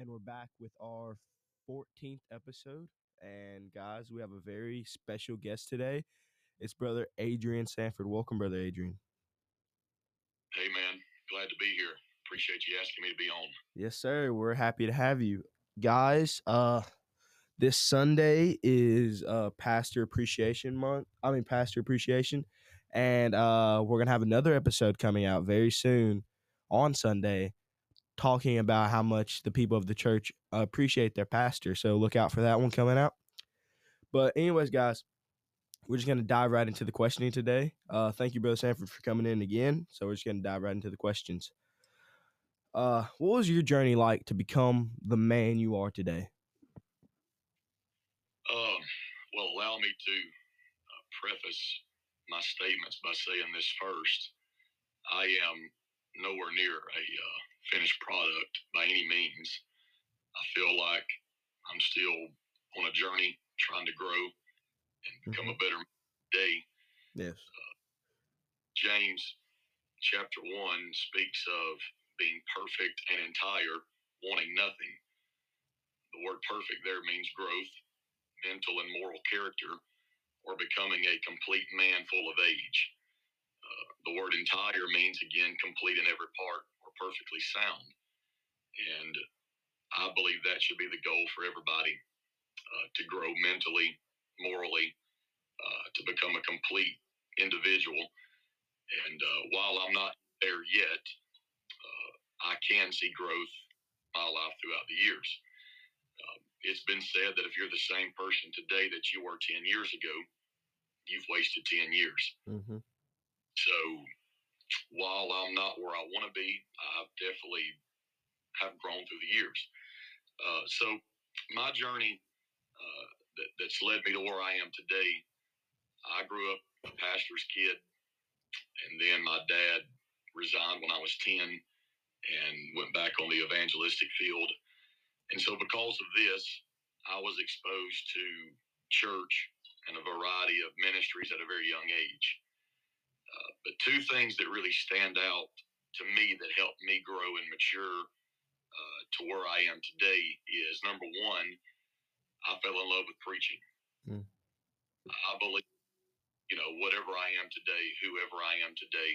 and we're back with our 14th episode. And guys, we have a very special guest today. It's brother Adrian Sanford. Welcome, brother Adrian. Hey, man. Glad to be here. Appreciate you asking me to be on. Yes, sir. We're happy to have you. Guys, uh this Sunday is uh Pastor Appreciation Month. I mean Pastor Appreciation. And uh we're gonna have another episode coming out very soon on Sunday talking about how much the people of the church appreciate their pastor. So look out for that one coming out. But anyways, guys, we're just gonna dive right into the questioning today. Uh, thank you, brother Sanford, for coming in again. So we're just gonna dive right into the questions. Uh, what was your journey like to become the man you are today? Um, well, allow me to uh, preface my statements by saying this first. I am nowhere near a uh, finished product by any means. I feel like I'm still on a journey trying to grow and become a better day. Yes. James chapter 1 speaks of being perfect and entire, wanting nothing. The word perfect there means growth, mental and moral character, or becoming a complete man full of age. Uh, the word entire means, again, complete in every part or perfectly sound. And I believe that should be the goal for everybody uh, to grow mentally, morally, uh, to become a complete individual. And uh, while I'm not there yet, uh, I can see growth my life throughout the years. Um, it's been said that if you're the same person today that you were 10 years ago, you've wasted 10 years. Mm-hmm. So while I'm not where I want to be, I've definitely have grown through the years. Uh, so my journey uh, that, that's led me to where I am today, I grew up a pastor's kid, and then my dad resigned when I was 10 and went back on the evangelistic field. And so because of this, I was exposed to church and a variety of ministries at a very young age. Uh, but two things that really stand out to me that helped me grow and mature uh, to where I am today is number one, I fell in love with preaching. Mm. I believe, you know, whatever I am today, whoever I am today,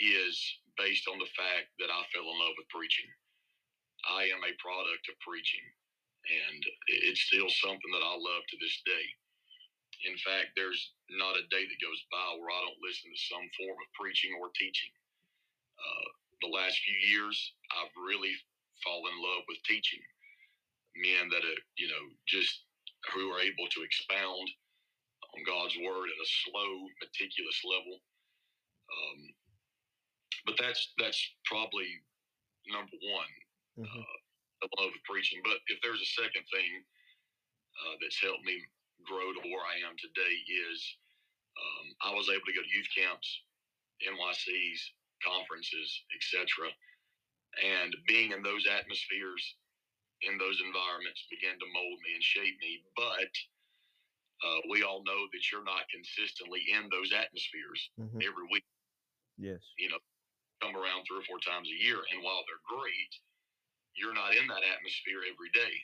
is based on the fact that I fell in love with preaching. I am a product of preaching, and it's still something that I love to this day. In fact, there's not a day that goes by where I don't listen to some form of preaching or teaching. Uh, the last few years, I've really fallen in love with teaching men that are, you know, just who are able to expound on God's word at a slow, meticulous level. Um, but that's that's probably number one, Mm-hmm. uh, the love of preaching. But if there's a second thing uh, that's helped me grow to where I am today is um, I was able to go to youth camps, NYCs, conferences, etc. And being in those atmospheres, in those environments, began to mold me and shape me. But uh, we all know that you're not consistently in those atmospheres Mm-hmm. every week. Yes. You know, come around three or four times a year, and while they're great, you're not in that atmosphere every day.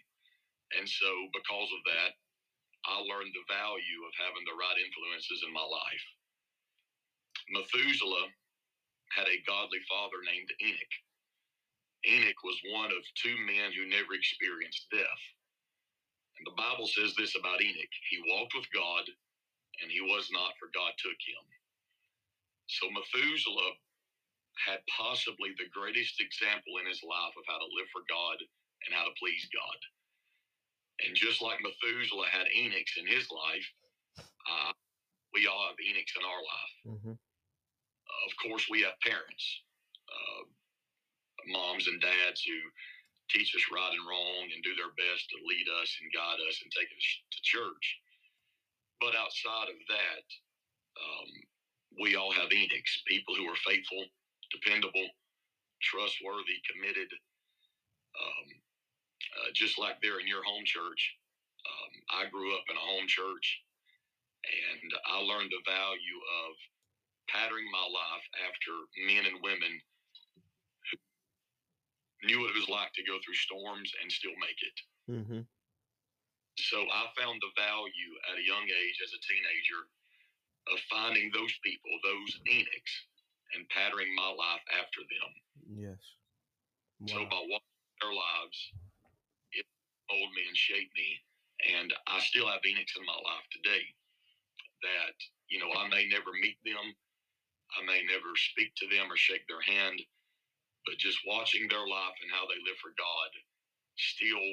And so, because of that, I learned the value of having the right influences in my life. Methuselah had a godly father named Enoch. Enoch was one of two men who never experienced death. And the Bible says this about Enoch he walked with God, and he was not, for God took him. So Methuselah had possibly the greatest example in his life of how to live for God and how to please God. And just like Methuselah had Enochs in his life, uh, we all have Enochs in our life. Mm-hmm. of course, we have parents, uh, moms and dads who teach us right and wrong and do their best to lead us and guide us and take us to church. But outside of that, um, we all have Enochs, people who are faithful, dependable, trustworthy, committed. Um, uh, just like they're in your home church. Um, I grew up in a home church, and I learned the value of patterning my life after men and women who knew what it was like to go through storms and still make it. Mm-hmm. So I found the value at a young age as a teenager of finding those people, those Enochs, and patterning my life after them. Yes. So by watching their lives, it molded me and shaped me. And I still have Enochs in my life today that, you know, I may never meet them. I may never speak to them or shake their hand, but just watching their life and how they live for God still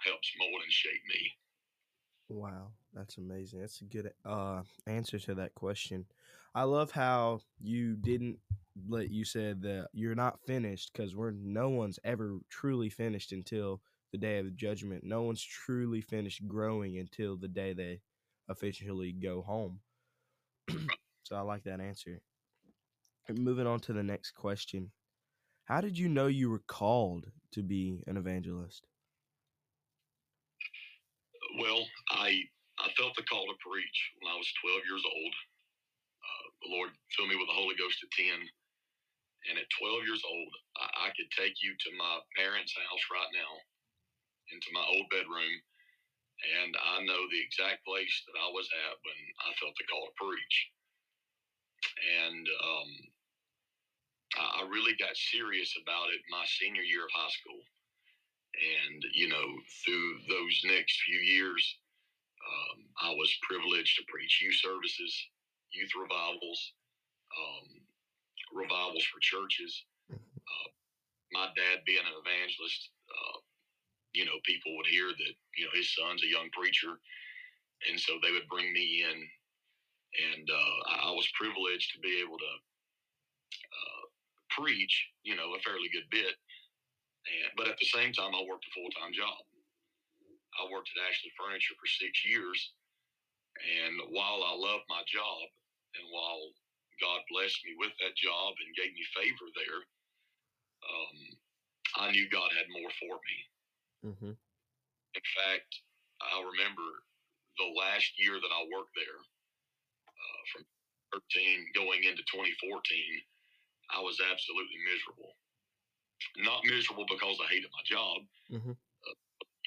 helps mold and shape me. Wow, that's amazing. That's a good uh answer to that question. I love how you didn't let you said that you're not finished because we're no one's ever truly finished until the day of judgment. No one's truly finished growing until the day they officially go home. so I like that answer. Moving on to the next question. How did you know you were called to be an evangelist? Well, I I felt the call to preach when I was 12 years old. Uh, the Lord filled me with the Holy Ghost at 10. And at 12 years old, I, I could take you to my parents' house right now, into my old bedroom, and I know the exact place that I was at when I felt the call to preach. And um, I, really got serious about it my senior year of high school. And, you know, through those next few years, um, I was privileged to preach youth services, youth revivals, um, revivals for churches. Uh, my dad being an evangelist, uh, you know, people would hear that, you know, his son's a young preacher. And so they would bring me in. And uh, I was privileged to be able to uh, preach, you know, a fairly good bit and, but at the same time, I worked a full time job. I worked at Ashley Furniture for six years. And while I loved my job and while God blessed me with that job and gave me favor there, um, I knew God had more for me. Mm-hmm. In fact, I remember the last year that I worked there, uh, from 13 going into 2014, I was absolutely miserable not miserable because I hated my job. Mm-hmm. Uh,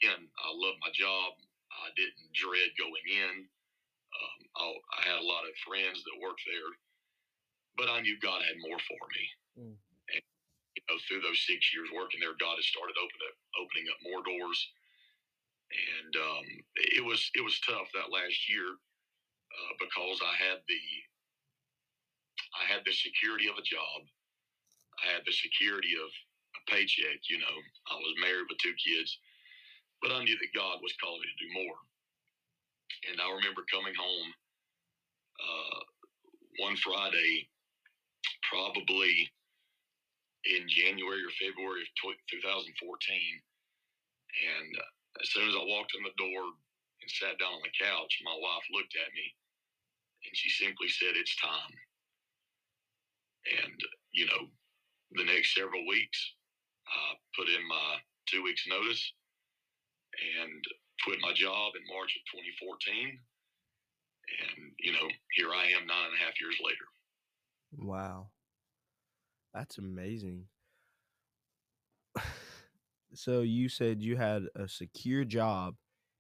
again, I loved my job. I didn't dread going in. Um, I, I, had a lot of friends that worked there, but I knew God had more for me. Mm. Know, through those six years working there, God has started open up, opening up more doors. And um, it was it was tough that last year uh, because I had the I had the security of a job. I had the security of a paycheck. You know, I was married with two kids, but I knew that God was calling me to do more. And I remember coming home uh, one Friday, probably in January or February of 2014. And uh, as soon as I walked in the door and sat down on the couch, my wife looked at me and she simply said, It's time. And, you know, the next several weeks, I put in my two weeks notice and quit my job in March of 2014. And, you know, here I am nine and a half years later. Wow. That's amazing. so you said you had a secure job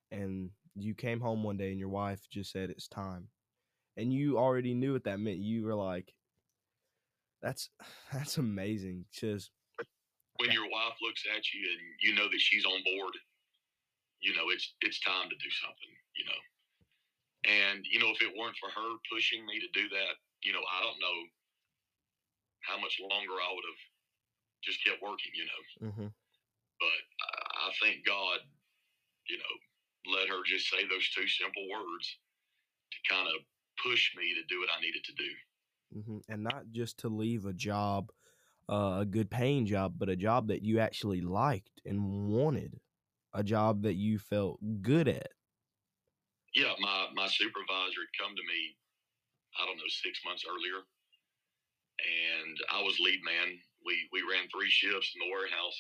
and you came home one day and your wife just said it's time. And you already knew what that meant. You were like, that's that's amazing. Just when your wife looks at you and you know that she's on board, you know it's it's time to do something. You know, and you know if it weren't for her pushing me to do that, you know I don't know how much longer I would have just kept working. You know, mm-hmm. but I, I thank God, you know, let her just say those two simple words to kind of push me to do what I needed to do. Mm-hmm. And not just to leave a job uh, a good paying job, but a job that you actually liked and wanted, a job that you felt good at. Yeah, my my supervisor had come to me, I don't know, six months earlier, and I was lead man. We we ran three shifts in the warehouse,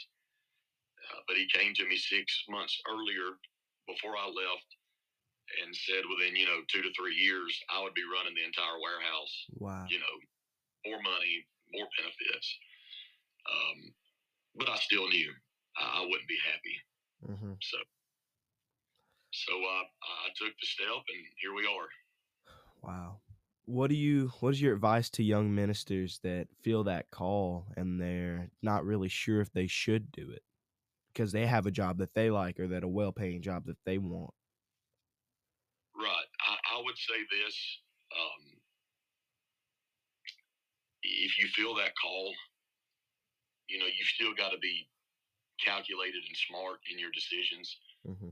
uh, but he came to me six months earlier before I left and said within you know two to three years I would be running the entire warehouse. Wow. You know, more money, more benefits. Um, but I still knew I, I wouldn't be happy. Mm-hmm. So, so uh, I took the step, and here we are. Wow. What do you what is your advice to young ministers that feel that call and they're not really sure if they should do it because they have a job that they like or that a well-paying job that they want? Right. I, I would say this. Um, if you feel that call, you know, you've still got to be calculated and smart in your decisions. Mm-hmm.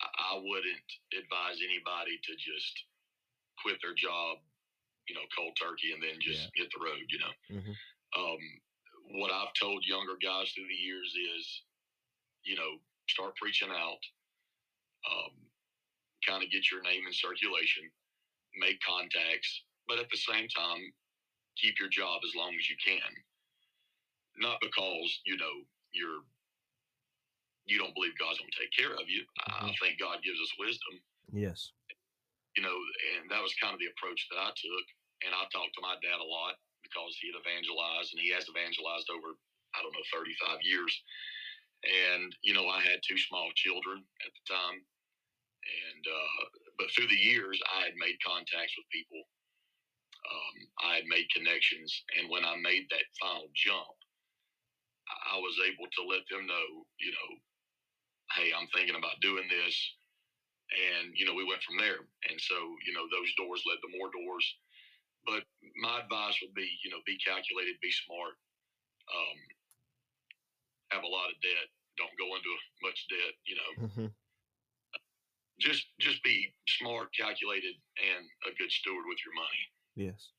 I, I wouldn't advise anybody to just quit their job, you know, cold turkey and then just hit the road, you know. Mhm. Um, what I've told younger guys through the years is, you know, start preaching out, um, kind of get your name in circulation, make contacts, but at the same time, keep your job as long as you can. Not because, you know, you're you don't believe God's gonna take care of you. I Mhm. think God gives us wisdom Yes. You know, and that was kind of the approach that I took. And I talked to my dad a lot because he had evangelized and he has evangelized over, I don't know, 35 years. And, you know, I had two small children at the time. And, uh, but through the years, I had made contacts with people. Um, I had made connections. And when I made that final jump, I was able to let them know, you know, hey, I'm thinking about doing this and you know we went from there and so you know those doors led to more doors but my advice would be you know be calculated be smart um, have a lot of debt don't go into much debt you know Mm-hmm. just just be smart calculated and a good steward with your money Yes.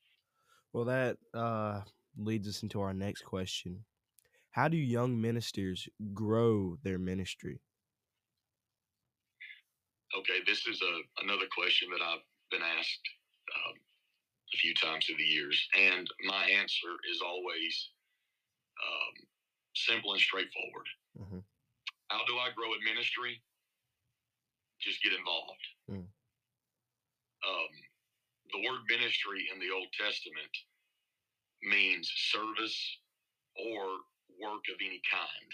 Well, that uh, leads us into our next question. How do young ministers grow their ministry? Okay this is a another question that i've been asked um, a few times through the years and my answer is always um, simple and straightforward Mhm. how do i grow in ministry just get involved Mm. um, the word ministry in the old testament means service or work of any kind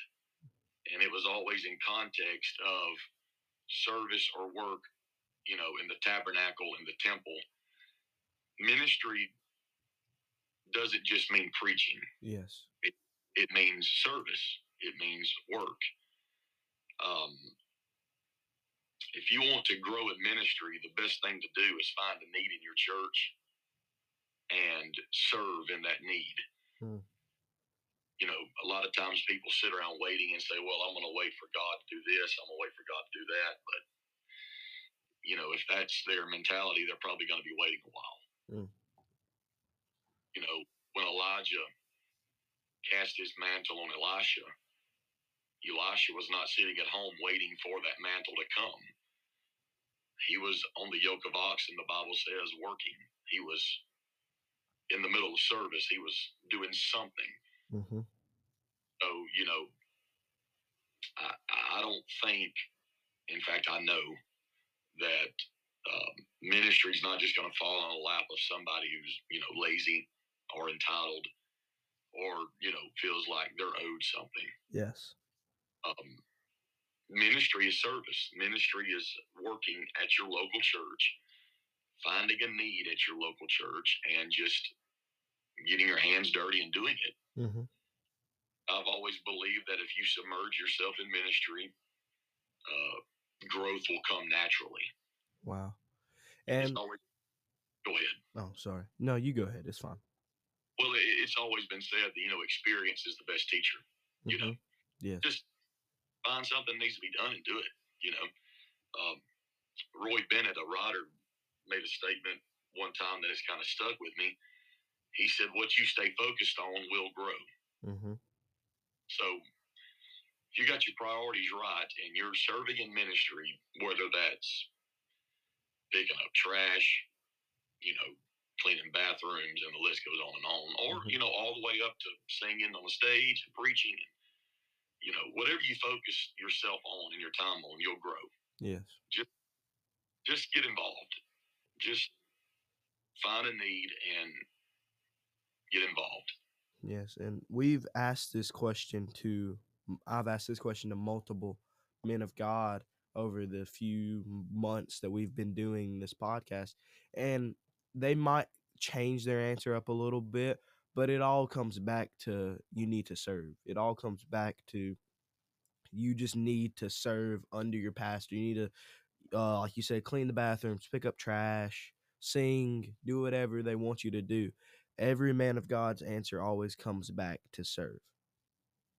and it was always in context of service or work, you know, in the tabernacle, in the temple. Ministry doesn't just mean preaching, Yes. it means service, it means work. Um, if you want to grow in ministry, the best thing to do is find a need in your church and serve in that need. Hmm. You know, a lot of times people sit around waiting and say, Well, I'm going to wait for God to do this, I'm going to wait for God to do that. But, you know, if that's their mentality, they're probably going to be waiting a while. Hmm. You know, when Elijah cast his mantle on Elisha, Elisha was not sitting at home waiting for that mantle to come. He was on the yoke of oxen, the Bible says, working. He was in the middle of service. He was doing something. Mm-hmm. So, you know, I, I don't think, in fact, I know that um, ministry is not just going to fall on the lap of somebody who's, you know, lazy or entitled or, you know, feels like they're owed something. Yes. Um, ministry is service. Ministry is working at your local church, finding a need at your local church, and just getting your hands dirty and doing it. Mm-hmm. I've always believed that if you submerge yourself in ministry, uh, growth will come naturally. Wow. And always, go ahead. oh, sorry. No, you go ahead. It's fine. Well, it, it's always been said that you know experience is the best teacher. You know, Mhm. Yes. just find something that needs to be done and do it. You know, um, Roy Bennett, a writer, made a statement one time that has kind of stuck with me. He said, "What you stay focused on will grow." Mm-hmm. So if you got your priorities right and you're serving in ministry, whether that's picking up trash, you know, cleaning bathrooms, and the list goes on and on, or Mhm. you know, all the way up to singing on the stage and preaching, and you know, whatever you focus yourself on and your time on, you'll grow. Yes. Just, Just get involved. Just find a need and get involved. Yes. And we've asked this question to I've asked this question to multiple men of God over the few months that we've been doing this podcast, and they might change their answer up a little bit, but it all comes back to you need to serve. It all comes back to you just need to serve under your pastor. You need to, uh, like you said, clean the bathrooms, pick up trash, sing, do whatever they want you to do. Every man of God's answer always comes back to serve.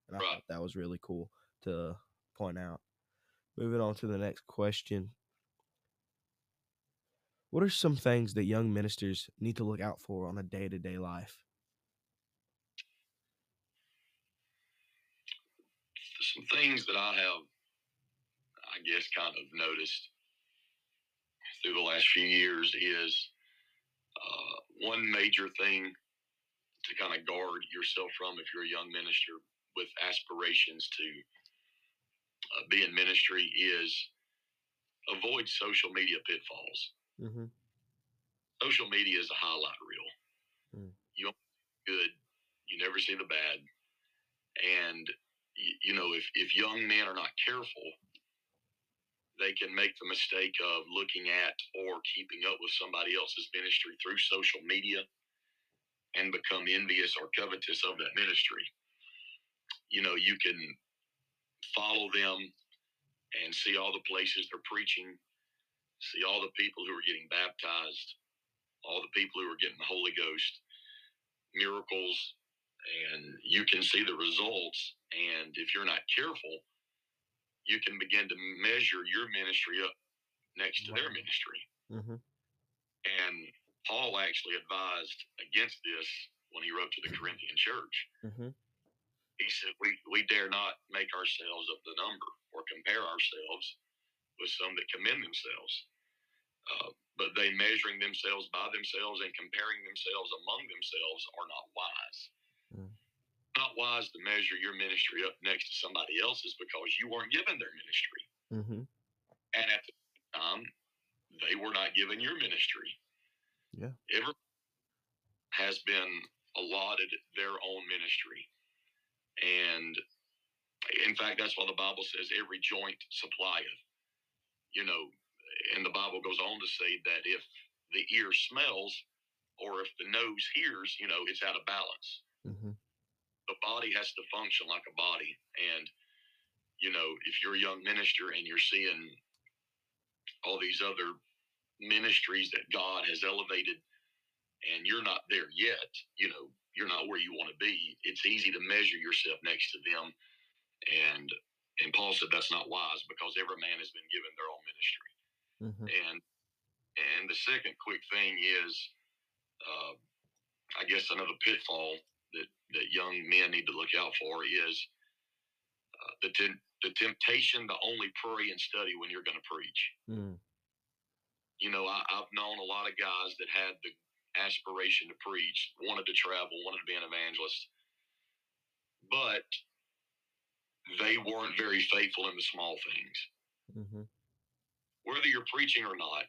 And I Right. thought that was really cool to point out. Moving on to the next question. What are some things that young ministers need to look out for on a day to day life? some things that I have, I guess, kind of noticed through the last few years is uh, one major thing to kind of guard yourself from if you're a young minister with aspirations to uh, be in ministry is avoid social media pitfalls. Mm-hmm. Social media is a highlight reel. Mm. You good, you never see the bad, and y- you know if if young men are not careful, they can make the mistake of looking at or keeping up with somebody else's ministry through social media and become envious or covetous of that ministry. You know, you can follow them and see all the places they're preaching, see all the people who are getting baptized, all the people who are getting the Holy Ghost, miracles, and you can see the results. And if you're not careful, you can begin to measure your ministry up next to their ministry. Mm-hmm. And Paul actually advised against this when he wrote to the Corinthian church. Mm-hmm. He said, we, we dare not make ourselves of the number or compare ourselves with some that commend themselves. Uh, but they measuring themselves by themselves and comparing themselves among themselves are not wise. Not wise to measure your ministry up next to somebody else's because you weren't given their ministry. Mm-hmm. And at the time, they were not given your ministry. Yeah. Every has been allotted their own ministry. And in fact, that's why the Bible says every joint supplieth. You know, and the Bible goes on to say that if the ear smells or if the nose hears, you know, it's out of balance. Mm-hmm. The body has to function like a body. And, you know, if you're a young minister and you're seeing all these other ministries that God has elevated and you're not there yet, you know, you're not where you want to be, it's easy to measure yourself next to them. And and Paul said that's not wise because every man has been given their own ministry. Mm-hmm. And and the second quick thing is, uh, I guess another pitfall that that young men need to look out for is uh, the tem- the temptation to only pray and study when you're going to preach. Mm. You know, I, I've known a lot of guys that had the aspiration to preach, wanted to travel, wanted to be an evangelist, but they weren't very faithful in the small things. Mm-hmm. Whether you're preaching or not,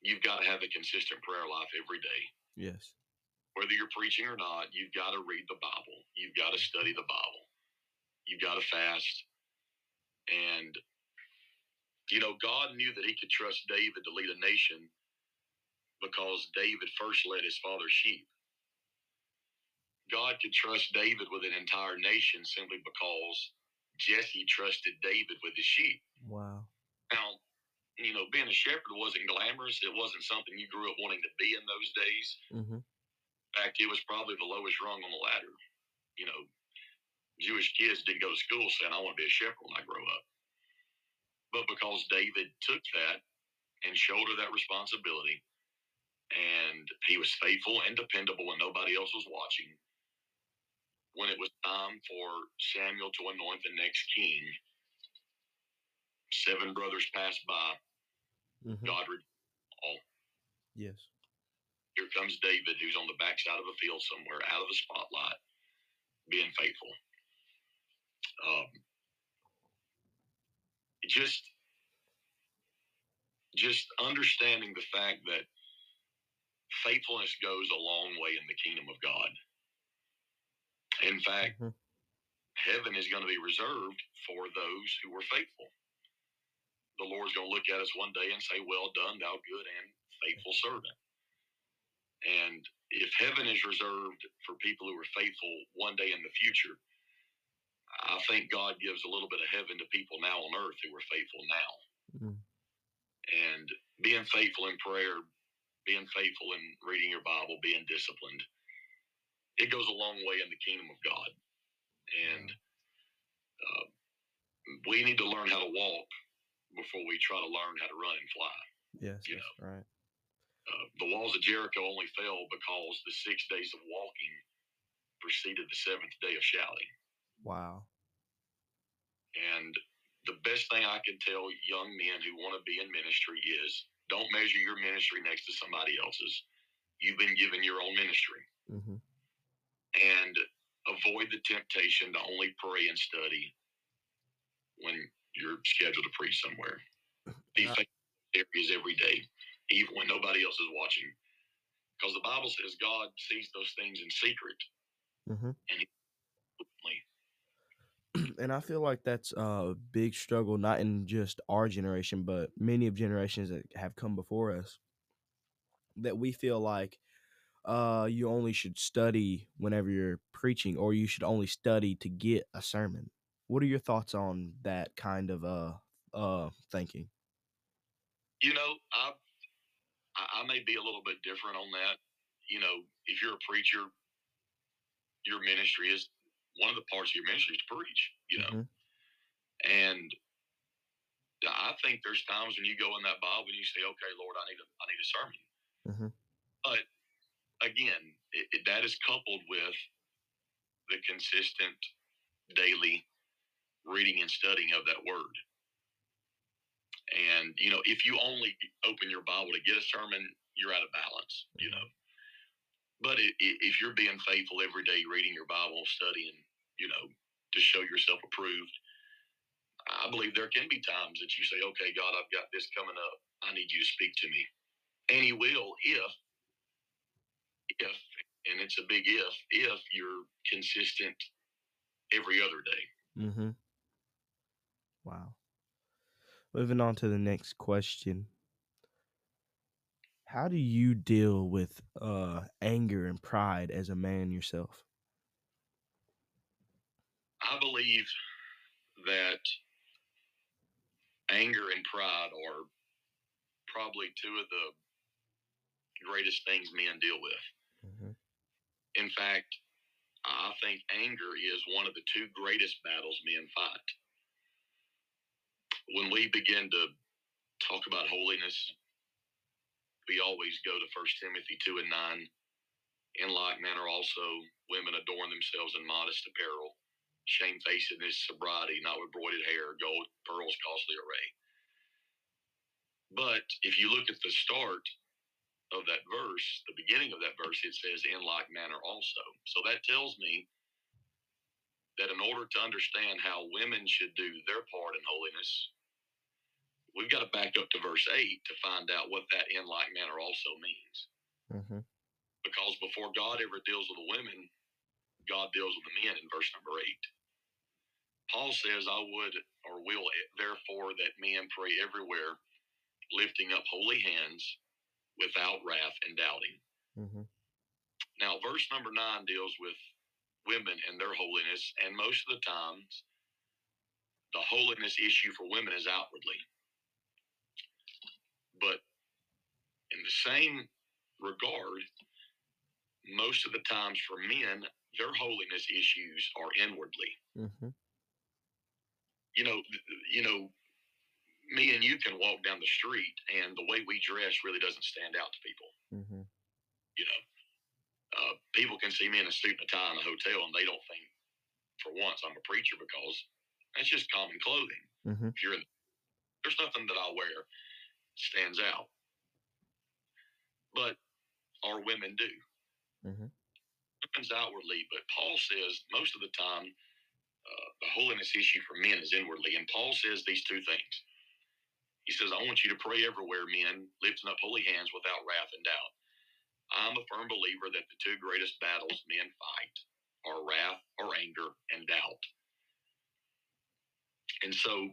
you've got to have a consistent prayer life every day. Yes. Whether you're preaching or not, you've got to read the Bible. You've got to study the Bible. You've got to fast. And, you know, God knew that he could trust David to lead a nation because David first led his father's sheep. God could trust David with an entire nation simply because Jesse trusted David with his sheep. Wow. Now, you know, being a shepherd wasn't glamorous. It wasn't something you grew up wanting to be in those days. Mm-hmm. In fact, it was probably the lowest rung on the ladder. You know, Jewish kids didn't go to school saying, I want to be a shepherd when I grow up. But because David took that and shouldered that responsibility, and he was faithful and dependable when nobody else was watching, when it was time for Samuel to anoint the next king, seven brothers passed by. Mm-hmm. God re- Yes. Here comes David, who's on the backside of a field somewhere, out of the spotlight, being faithful. Um, just, just understanding the fact that faithfulness goes a long way in the kingdom of God. In fact, Mhm. heaven is going to be reserved for those who were faithful. The Lord's going to look at us one day and say, Well done, thou good and faithful servant. And if heaven is reserved for people who are faithful one day in the future, I think God gives a little bit of heaven to people now on earth who are faithful now. Mm. And being faithful in prayer, being faithful in reading your Bible, being disciplined, it goes a long way in the kingdom of God. And uh, we need to learn how to walk before we try to learn how to run and fly. Yes, You yes, right. Uh, the walls of Jericho only fell because the six days of walking preceded the seventh day of shouting. Wow. And the best thing I can tell young men who want to be in ministry is don't measure your ministry next to somebody else's. You've been given your own ministry. hmm And avoid the temptation to only pray and study when you're scheduled to preach somewhere. Be faithful areas every day, even when nobody else is watching. Because the Bible says God sees those things in secret. hmm openly. and I feel like that's a big struggle, not in just our generation, but many of generations that have come before us. That we feel like uh, you only should study whenever you're preaching, or you should only study to get a sermon. What are your thoughts on that kind of uh uh thinking? You know, I, I I may be a little bit different on that. You know, if you're a preacher, your ministry is one of the parts of your ministry is to preach. You know, Mhm. and I think there's times when you go in that Bible and you say, "Okay, Lord, I need a I need a sermon." Mhm. But again, it, it, that is coupled with the consistent daily reading and studying of that word. And you know, if you only open your Bible to get a sermon, you're out of balance. You know. But if you're being faithful every day, reading your Bible, studying, you know, to show yourself approved, I believe there can be times that you say, "Okay, God, I've got this coming up. I need you to speak to me," and He will if, if, and it's a big if, if you're consistent every other day. Mm-hmm. Wow. Moving on to the next question. How do you deal with uh anger and pride as a man yourself? I believe that anger and pride are probably two of the greatest things men deal with. Mm-hmm. In fact, I think anger is one of the two greatest battles men fight. When we begin to talk about holiness, we always go to 1 Timothy 2 and 9. In like manner, also, women adorn themselves in modest apparel, shamefacedness, sobriety, not with broided hair, gold, pearls, costly array. But if you look at the start of that verse, the beginning of that verse, it says, in like manner also. So that tells me that in order to understand how women should do their part in holiness, we've got to back up to verse 8 to find out what that in like manner also means. Mm-hmm. Because before God ever deals with the women, God deals with the men in verse number 8. Paul says, I would or will therefore that men pray everywhere, lifting up holy hands without wrath and doubting. Mm-hmm. Now, verse number nine deals with women and their holiness, and most of the times, the holiness issue for women is outwardly. But in the same regard, most of the times for men, their holiness issues are inwardly. Mm-hmm. You know, you know, me and you can walk down the street, and the way we dress really doesn't stand out to people. Mm-hmm. you know, uh, people can see me in a suit and a tie in a hotel and they don't think for once I'm a preacher because that's just common clothing. Mm-hmm. If you're in, there's nothing that I wear stands out, but our women do. Mhm. Women's outwardly, but Paul says most of the time uh, the holiness issue for men is inwardly, and Paul says these two things. He says, "I want you to pray everywhere, men, lifting up holy hands without wrath and doubt." I'm a firm believer that the two greatest battles men fight are wrath or anger and doubt. And so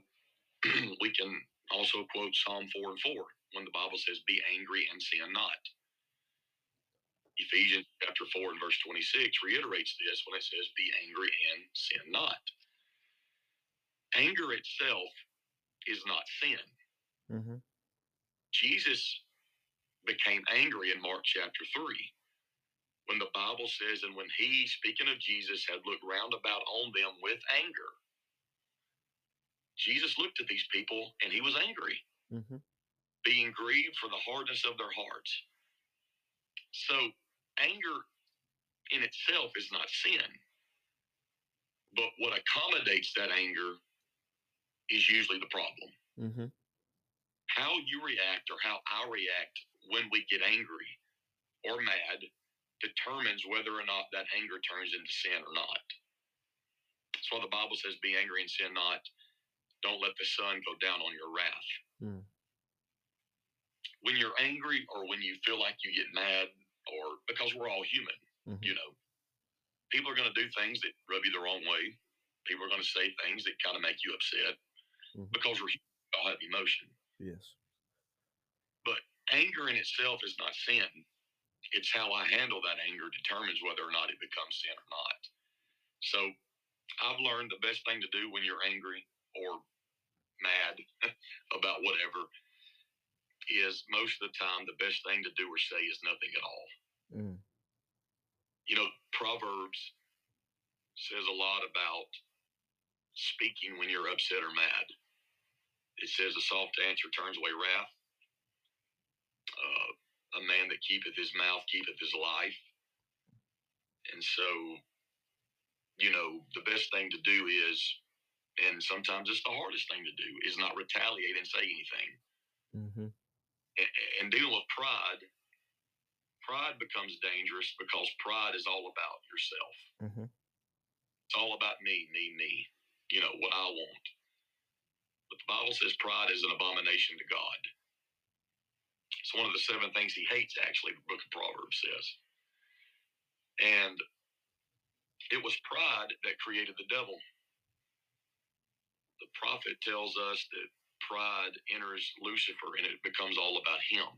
we can also quote Psalm 4 and 4 when the Bible says, Be angry and sin not. Ephesians chapter 4 and verse 26 reiterates this when it says, Be angry and sin not. Anger itself is not sin. Mm-hmm. Jesus became angry in Mark chapter 3 when the Bible says, And when he, speaking of Jesus, had looked round about on them with anger, Jesus looked at these people and he was angry, Mm-hmm. being grieved for the hardness of their hearts. So, anger in itself is not sin. But what accommodates that anger is usually the problem. Mm-hmm. How you react or how I react when we get angry or mad determines whether or not that anger turns into sin or not. That's why the Bible says, Be angry and sin not. Don't let the sun go down on your wrath. Mm. When you're angry or when you feel like you get mad, or because we're all human, Mhm. you know, people are going to do things that rub you the wrong way. People are going to say things that kind of make you upset Mhm. because we're all have emotion. Yes. Anger in itself is not sin. It's how I handle that anger determines whether or not it becomes sin or not. So I've learned the best thing to do when you're angry or mad about whatever is most of the time the best thing to do or say is nothing at all. Mm. You know, Proverbs says a lot about speaking when you're upset or mad. It says, A soft answer turns away wrath. Uh, a man that keepeth his mouth keepeth his life. And so, you know, the best thing to do is, and sometimes it's the hardest thing to do, is not retaliate and say anything. Mm-hmm. A- And dealing with pride, pride becomes dangerous because pride is all about yourself. Mm-hmm. It's all about me, me, me. You know, what I want. But the Bible says pride is an abomination to God. It's one of the seven things he hates, actually, the book of Proverbs says. And it was pride that created the devil. The prophet tells us that pride enters Lucifer and it becomes all about him.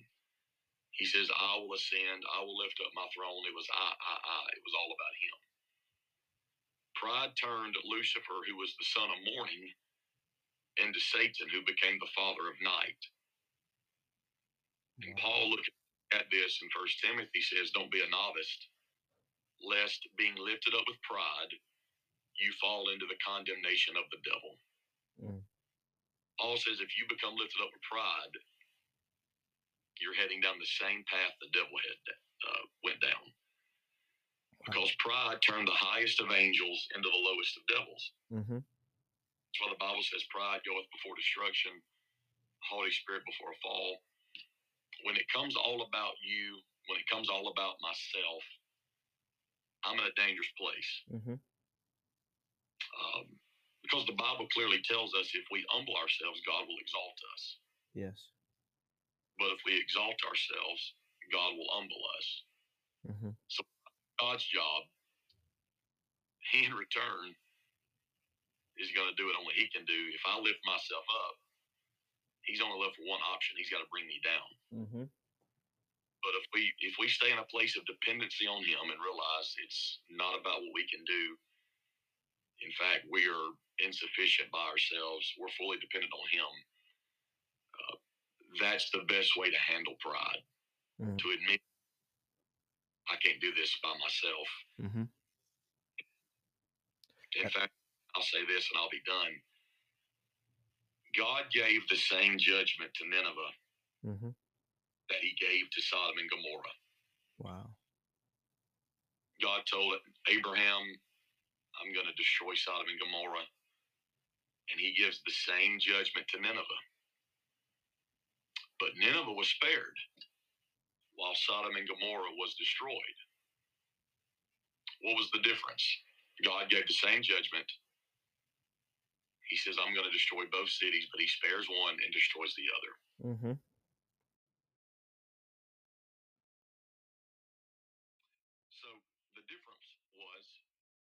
He says, I will ascend, I will lift up my throne. It was I, I, I. It was all about him. Pride turned Lucifer, who was the son of morning, into Satan, who became the father of night. And Paul, looking at this in First Timothy, says, Don't be a novice, lest being lifted up with pride, you fall into the condemnation of the devil. Mm. Paul says, If you become lifted up with pride, you're heading down the same path the devil had uh, went down. Because pride turned the highest of angels into the lowest of devils. Mm-hmm. That's why the Bible says pride goeth before destruction, haughty spirit before a fall. When it comes all about you, when it comes all about myself, I'm in a dangerous place. Mm-hmm. Um, because the Bible clearly tells us if we humble ourselves, God will exalt us. Yes. But if we exalt ourselves, God will humble us. Mm-hmm. God's job, He in return is going to do what only He can do. If I lift myself up, He's only left with one option. He's got to bring me down. Mm-hmm. But if we if we stay in a place of dependency on Him and realize it's not about what we can do, in fact, we are insufficient by ourselves. We're fully dependent on Him. Uh, that's the best way to handle pride. Mm. To admit I can't do this by myself. Mm-hmm. In fact, I'll say this and I'll be done. God gave the same judgment to Nineveh Mm-hmm. that he gave to Sodom and Gomorrah. Wow. God told Abraham, I'm going to destroy Sodom and Gomorrah. And he gives the same judgment to Nineveh. But Nineveh was spared while Sodom and Gomorrah was destroyed. What was the difference? God gave the same judgment. He says, I'm going to destroy both cities, but he spares one and destroys the other. Mm-hmm. So the difference was,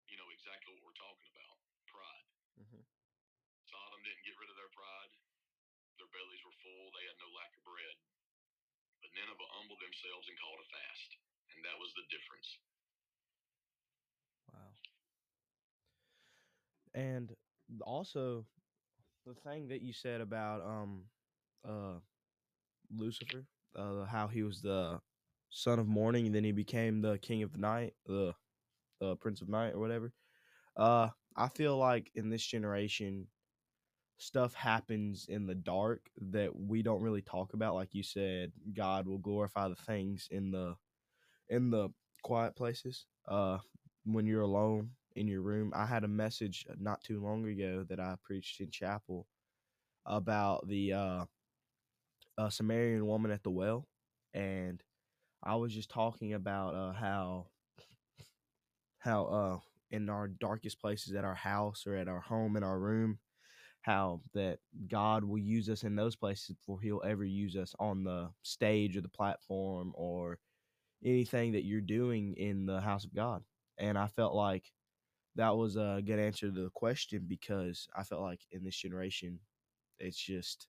you know, exactly what we're talking about pride. Mhm. Sodom didn't get rid of their pride. Their bellies were full. They had no lack of bread. But Nineveh humbled themselves and called a fast. And that was the difference. Wow. And also the thing that you said about um uh Lucifer, uh how he was the son of morning and then he became the king of the night, the the prince of night or whatever. Uh I feel like in this generation stuff happens in the dark that we don't really talk about like you said God will glorify the things in the in the quiet places. Uh when you're alone in your room. I had a message not too long ago that I preached in chapel about the uh, Samaritan woman at the well, and I was just talking about uh, how how uh, in our darkest places at our house or at our home in our room, how that God will use us in those places before He'll ever use us on the stage or the platform or anything that you're doing in the house of God. And I felt like that was a good answer to the question because I felt like in this generation, it's just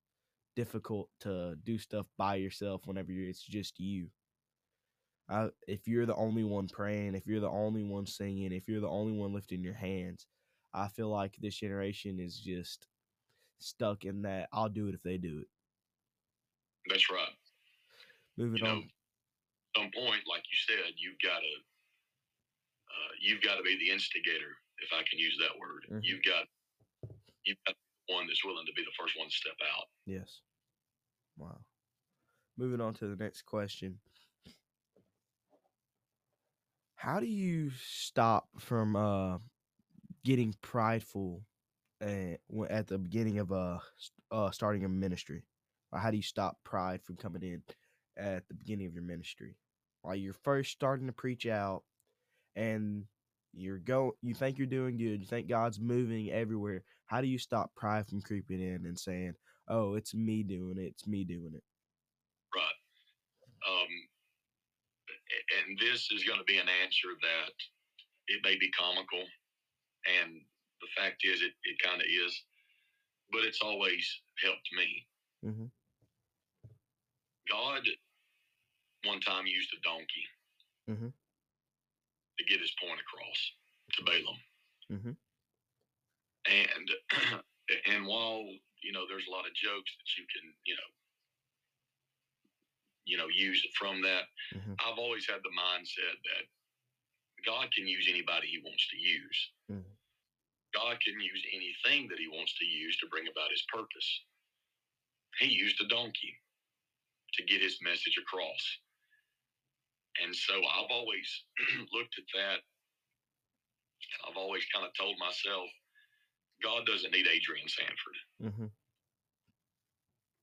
difficult to do stuff by yourself whenever it's just you. I, if you're the only one praying, if you're the only one singing, if you're the only one lifting your hands, I feel like this generation is just stuck in that I'll do it if they do it. That's right. Moving You know, on. some point, like you said, you've got to uh, you've got to be the instigator, if I can use that word. Mhm. You've got you've got one that's willing to be the first one to step out. Yes. Wow. Moving on to the next question. How do you stop from uh getting prideful uh, when- at the beginning of uh, uh starting a ministry? Or how do you stop pride from coming in at the beginning of your ministry? While you're first starting to preach out and you're go you think you're doing good, you think God's moving everywhere. How do you stop pride from creeping in and saying, "Oh, it's me doing it. It's me doing it." Right. Um, and this is going to be an answer that it may be comical, and the fact is, it, it kind of is, but it's always helped me. Mhm. God one time used a donkey Mhm. To get his point across to Balaam. Mhm. And and while you know there's a lot of jokes that you can you know you know use from that, Mhm. I've always had the mindset that God can use anybody He wants to use. Mhm. God can use anything that He wants to use to bring about His purpose. He used a donkey to get His message across. And so I've always looked at that. I've always kind of told myself, God doesn't need Adrian Sanford. Mhm.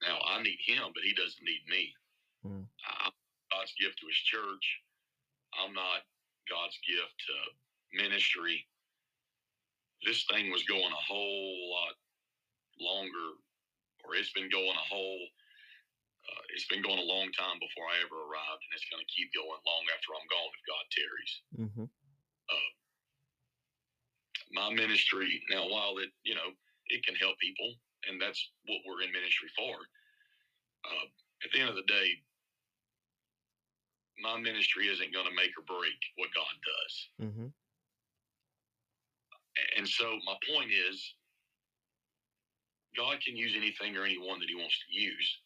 Now I need him, but he doesn't need me. Mm. I'm God's gift to his church. I'm not God's gift to ministry. This thing was going a whole lot longer, or it's been going a whole. Uh, it's been going a long time before I ever arrived, and it's going to keep going long after I'm gone if God tarries. Mhm. my ministry now while it you know it can help people and that's what we're in ministry for uh, at the end of the day my ministry isn't going to make or break what god does Mhm. And so my point is god can use anything or anyone that he wants to use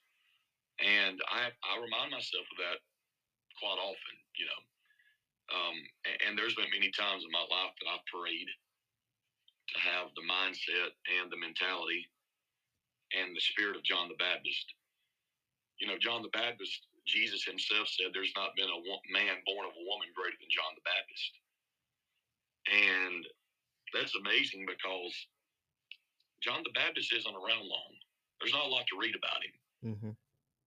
and i i remind myself of that quite often you know um, a- and there's been many times in my life that i've prayed to have the mindset and the mentality and the spirit of John the Baptist. You know, John the Baptist, Jesus himself said, There's not been a man born of a woman greater than John the Baptist. And that's amazing because John the Baptist isn't around long. There's not a lot to read about him. Mhm.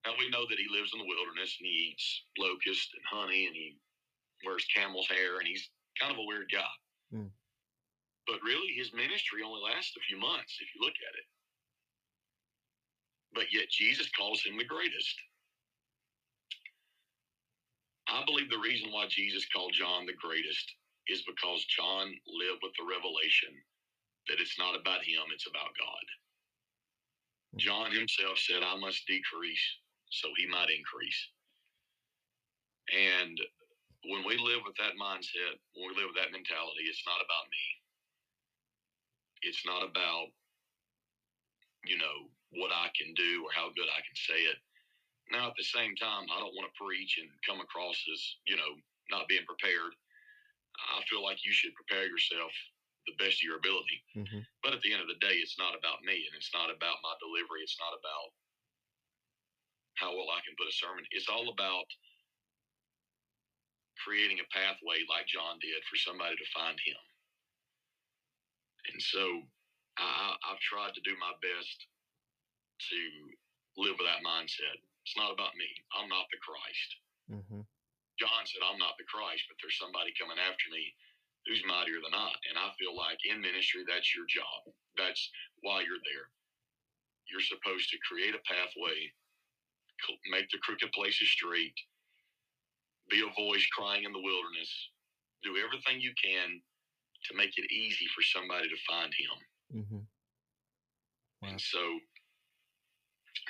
Now we know that he lives in the wilderness and he eats locust and honey and he wears camel's hair and he's kind of a weird guy. Mm. But really, his ministry only lasts a few months if you look at it. But yet, Jesus calls him the greatest. I believe the reason why Jesus called John the greatest is because John lived with the revelation that it's not about him, it's about God. John himself said, I must decrease so he might increase. And when we live with that mindset, when we live with that mentality, it's not about me. It's not about, you know, what I can do or how good I can say it. Now, at the same time, I don't want to preach and come across as, you know, not being prepared. I feel like you should prepare yourself the best of your ability. Mm-hmm. But at the end of the day, it's not about me and it's not about my delivery. It's not about how well I can put a sermon. It's all about creating a pathway like John did for somebody to find him. And so I, I've tried to do my best to live with that mindset. It's not about me. I'm not the Christ. Mm-hmm. John said, I'm not the Christ, but there's somebody coming after me who's mightier than I. And I feel like in ministry, that's your job. That's why you're there. You're supposed to create a pathway, make the crooked places straight, be a voice crying in the wilderness, do everything you can to make it easy for somebody to find him. Mm-hmm. Wow. And so,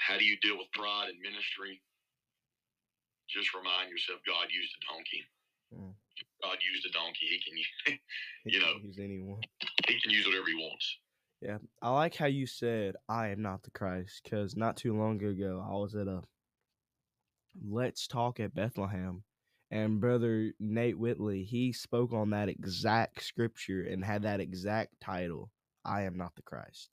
how do you deal with pride in ministry? Just remind yourself God used a donkey. Mm. God used a donkey. He can, He You can know. use anyone. he can use whatever he wants. Yeah, I like how you said I am not the Christ because not too long ago I was at a Let's Talk at Bethlehem, and brother Nate Whitley he spoke on that exact scripture and had that exact title. I am not the Christ.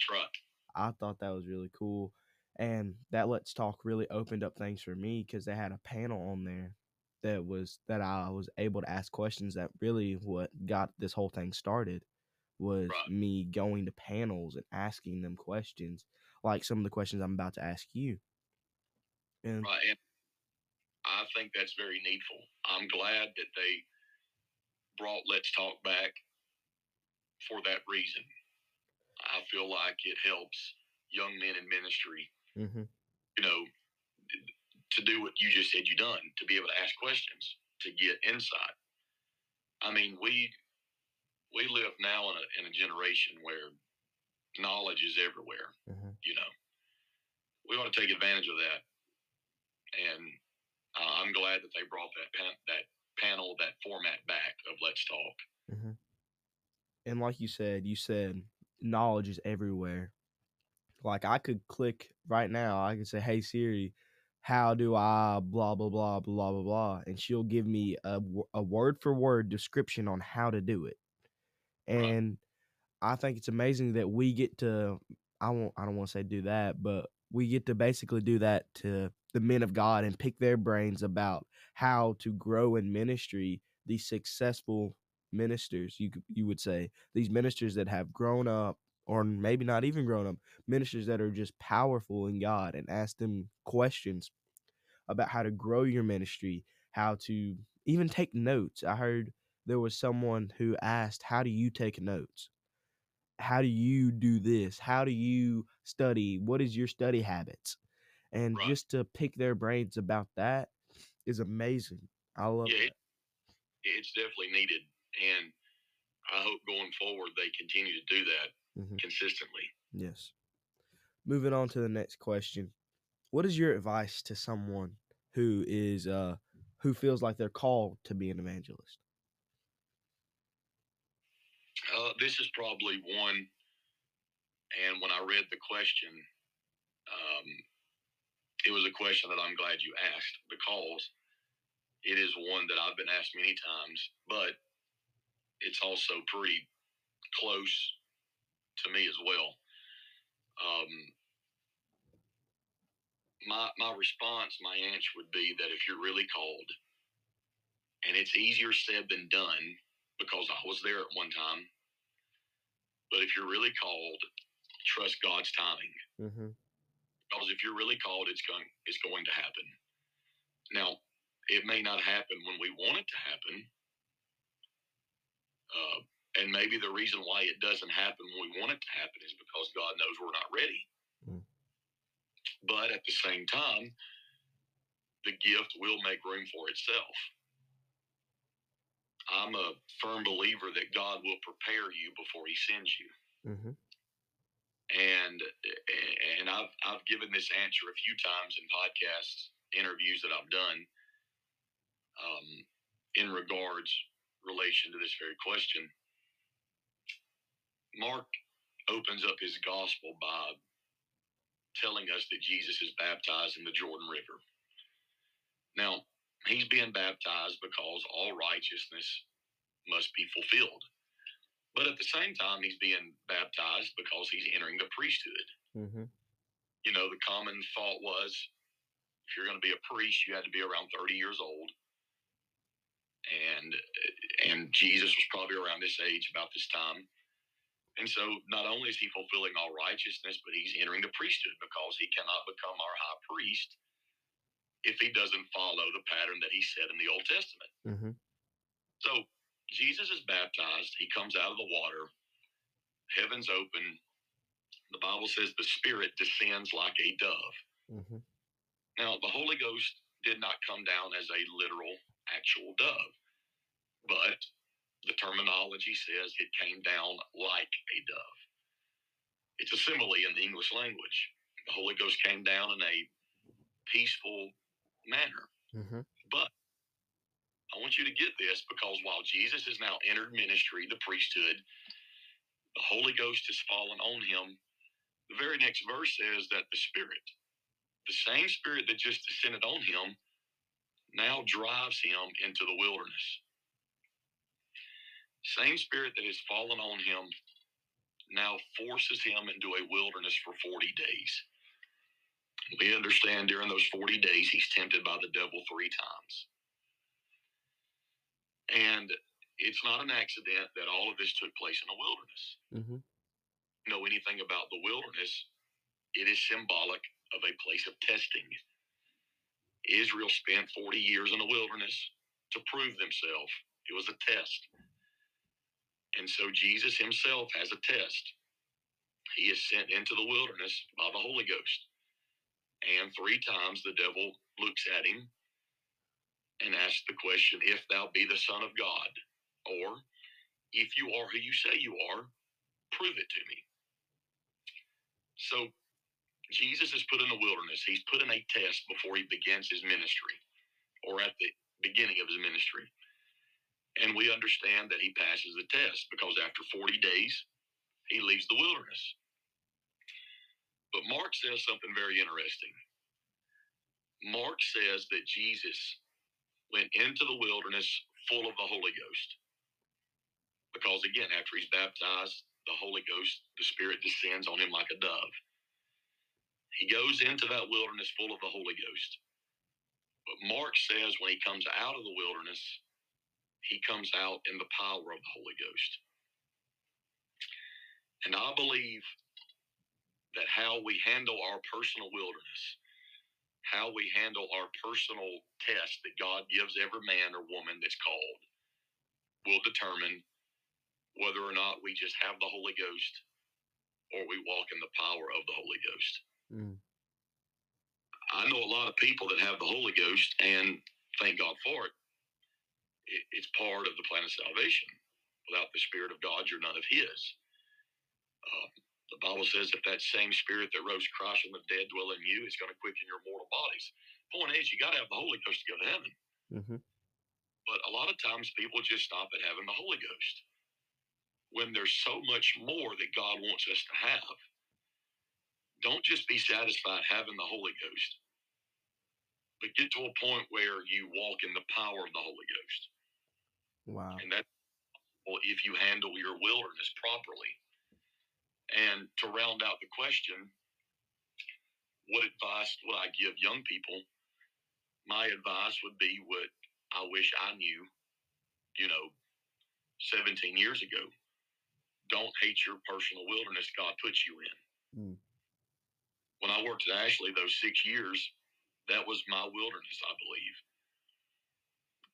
Truck. I thought that was really cool, and that Let's Talk really opened up things for me because they had a panel on there that was that I was able to ask questions that really what got this whole thing started was Right. me going to panels and asking them questions like some of the questions I'm about to ask you. Right. And I think that's very needful. I'm glad that they brought Let's Talk back for that reason. I feel like it helps young men in ministry, mhm, you know, to do what you just said you done, to be able to ask questions, to get insight. I mean, we we live now in a in a generation where knowledge is everywhere mhm. you know, we ought to take advantage of that. And uh, I'm glad that they brought that pan- that panel, that format back of Let's Talk. Mm-hmm. And like you said, you said knowledge is everywhere. Like I could click right now, I could say, "Hey Siri, how do I blah blah blah blah blah blah," and she'll give me a a word for word description on how to do it. And I think it's amazing that we get to. I won't. I don't want to say do that, but we get to basically do that to the men of God and pick their brains about how to grow in ministry. These successful ministers, you you would say, these ministers that have grown up, or maybe not even grown up, ministers that are just powerful in God, and ask them questions about how to grow your ministry, how to even take notes. I heard there was someone who asked, "How do you take notes?" How do you do this? How do you study? What is your study habits? And Right. just to pick their brains about that is amazing. I love Yeah, that. It's definitely needed, and I hope going forward they continue to do that Mhm. consistently. yes. Moving on to the next question. What is your advice to someone who is uh who feels like they're called to be an evangelist Uh, this is probably one, and when I read the question, um, it was a question that I'm glad you asked because it is one that I've been asked many times, but it's also pretty close to me as well. Um, my my response, my answer would be that if you're really called, and it's easier said than done because I was there at one time. But if you're really called, trust God's timing. mm-hmm. Because if you're really called, it's going it's going to happen. Now, it may not happen when we want it to happen. Uh, and maybe the reason why it doesn't happen when we want it to happen is because God knows we're not ready. Mm. But at the same time, the gift will make room for itself. I'm a firm believer that God will prepare you before He sends you. Mm-hmm. and and I've I've given this answer a few times in podcasts interviews that I've done um, in regards relation to this very question. Mark opens up his gospel by telling us that Jesus is baptized in the Jordan River. Now, he's being baptized because all righteousness must be fulfilled. But at the same time, he's being baptized because he's entering the priesthood. Mm-hmm. You know, the common thought was if you're going to be a priest, you had to be around 30 years old. And and Jesus was probably around this age, about this time. And so not only is he fulfilling all righteousness, but he's entering the priesthood because he cannot become our high priest if he doesn't follow the pattern that he set in the Old Testament. Mm-hmm. So Jesus is baptized. He comes out of the water. Heaven's open. The Bible says the Spirit descends like a dove. Mm-hmm. Now, the Holy Ghost did not come down as a literal, actual dove, but the terminology says it came down like a dove. It's a simile in the English language. The Holy Ghost came down in a peaceful manner. Mm-hmm. But I want you to get this because while Jesus has now entered ministry, the priesthood, the Holy Ghost has fallen on him. The very next verse says that the Spirit, the same Spirit that just descended on him, now drives him into the wilderness. Same Spirit that has fallen on him now forces him into a wilderness for 40 days. We understand during those 40 days he's tempted by the devil three times. And it's not an accident that all of this took place in a wilderness. Mm-hmm. Know anything about the wilderness? It is symbolic of a place of testing. Israel spent 40 years in the wilderness to prove themselves. It was a test. And so Jesus himself has a test. He is sent into the wilderness by the Holy Ghost. And three times the devil looks at him and asks the question, If thou be the Son of God, or if you are who you say you are, prove it to me. So Jesus is put in the wilderness. He's put in a test before he begins his ministry or at the beginning of his ministry. And we understand that he passes the test because after 40 days, he leaves the wilderness. But Mark says something very interesting. Mark says that Jesus went into the wilderness full of the Holy Ghost. Because again, after he's baptized, the Holy Ghost, the Spirit descends on him like a dove. He goes into that wilderness full of the Holy Ghost. But Mark says when he comes out of the wilderness, he comes out in the power of the Holy Ghost. And I believe that how we handle our personal wilderness, how we handle our personal test that God gives every man or woman that's called, will determine whether or not we just have the Holy Ghost or we walk in the power of the Holy Ghost. Mm. I know a lot of people that have the Holy Ghost, and thank God for it. it it's part of the plan of salvation. Without the Spirit of God, you're none of His. Uh, the Bible says that that same Spirit that rose Christ from the dead dwell in you, it's going to quicken your mortal bodies. Point is, you got to have the Holy Ghost to go to heaven. Mm-hmm. But a lot of times people just stop at having the Holy Ghost when there's so much more that God wants us to have. Don't just be satisfied having the Holy Ghost, but get to a point where you walk in the power of the Holy Ghost. Wow. And that well, if you handle your wilderness properly. And to round out the question, what advice would I give young people? My advice would be what I wish I knew, you know, 17 years ago. Don't hate your personal wilderness God puts you in. Mm. When I worked at Ashley those six years, that was my wilderness, I believe.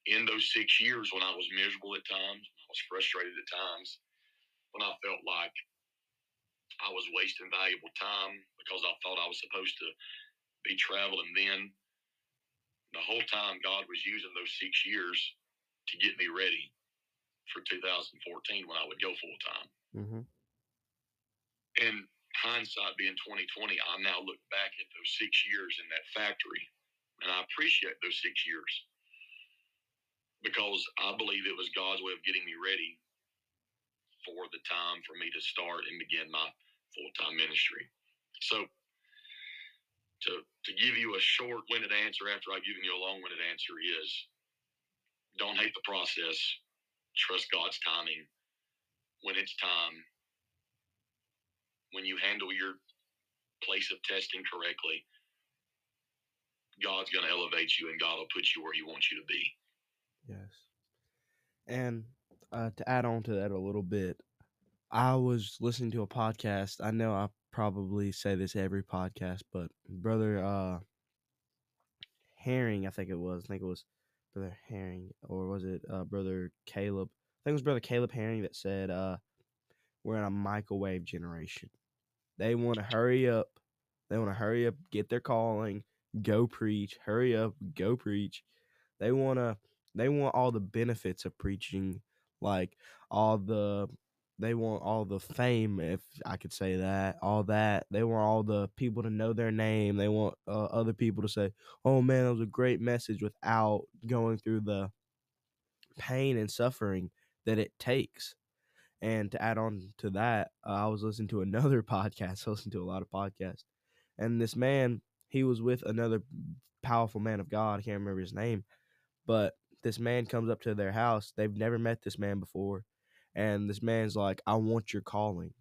In those six years, when I was miserable at times, I was frustrated at times, when I felt like I was wasting valuable time because I thought I was supposed to be traveling then. The whole time, God was using those six years to get me ready for 2014 when I would go full time. Mm-hmm. And hindsight being 2020, I now look back at those six years in that factory and I appreciate those six years because I believe it was God's way of getting me ready for the time for me to start and begin my full time ministry. So, to, to give you a short winded answer after I've given you a long winded answer is don't hate the process, trust God's timing. When it's time, when you handle your place of testing correctly, God's going to elevate you and God will put you where He wants you to be. Yes. And uh, to add on to that a little bit, I was listening to a podcast. I know I probably say this every podcast, but brother uh, Herring, I think it was. I think it was brother Herring, or was it uh, brother Caleb? I think it was brother Caleb Herring that said, uh, "We're in a microwave generation. They want to hurry up. They want to hurry up, get their calling, go preach. Hurry up, go preach. They want to. They want all the benefits of preaching, like all the they want all the fame if i could say that all that. They want all the people to know their name. They want uh, other people to say oh man that was a great message without going through the pain and suffering that it takes. And to add on to that uh, i was listening to another podcast. I listen to a lot of podcasts. And this man he was with another powerful man of god. I can't remember his name. But this man comes up to their house they've never met this man before and this man's like, I want your calling.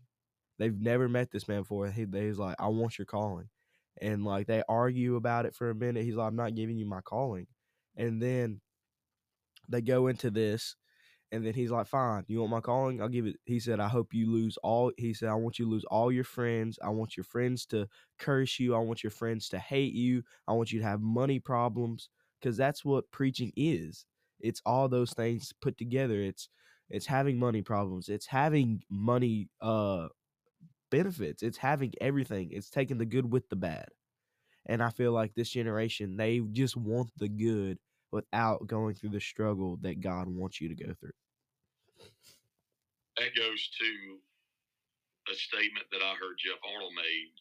They've never met this man before. He, he's like, I want your calling. And like they argue about it for a minute. He's like, I'm not giving you my calling. And then they go into this, and then he's like, Fine, you want my calling? I'll give it. He said, I hope you lose all. He said, I want you to lose all your friends. I want your friends to curse you. I want your friends to hate you. I want you to have money problems because that's what preaching is. It's all those things put together. It's it's having money problems. It's having money uh benefits. It's having everything. It's taking the good with the bad. And i feel like this generation they just want the good without going through the struggle that god wants you to go through. That goes to a statement that i heard jeff arnold made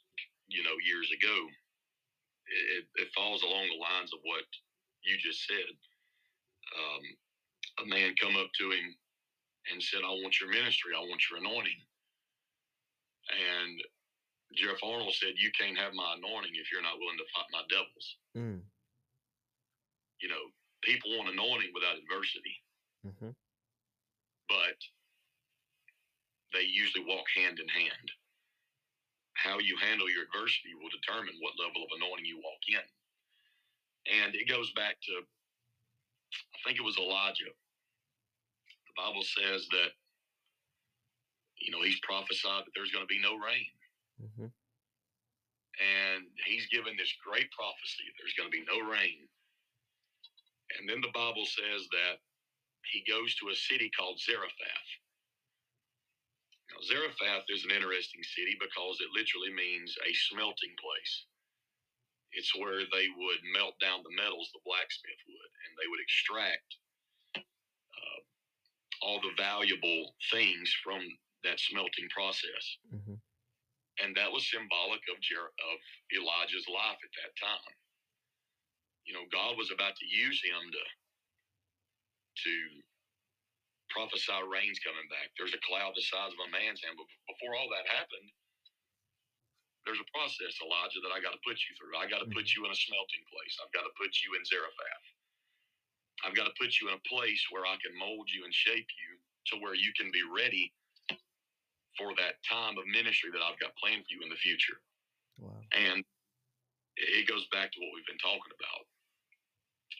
you know years ago. It, it falls along the lines of what you just said um, a man come up to him and said, I want your ministry, I want your anointing. And Jeff Arnold said, You can't have my anointing if you're not willing to fight my devils. Mm. You know, people want anointing without adversity. Mm-hmm. But they usually walk hand in hand. How you handle your adversity will determine what level of anointing you walk in. And it goes back to, I think it was Elijah the Bible says that, you know, he's prophesied that there's going to be no rain. Mm-hmm. And he's given this great prophecy there's going to be no rain. And then the Bible says that he goes to a city called Zarephath. Now, Zarephath is an interesting city because it literally means a smelting place. It's where they would melt down the metals the blacksmith would, and they would extract all the valuable things from that smelting process. Mm-hmm. And that was symbolic of, Jer- of Elijah's life at that time. You know, God was about to use him to to prophesy rain's coming back. There's a cloud the size of a man's hand. But before all that happened, there's a process, Elijah, that I got to put you through. I got to put mm-hmm. you in a smelting place. I've got to put you in Zarephath. I've got to put you in a place where I can mold you and shape you to where you can be ready for that time of ministry that I've got planned for you in the future. Wow. And it goes back to what we've been talking about.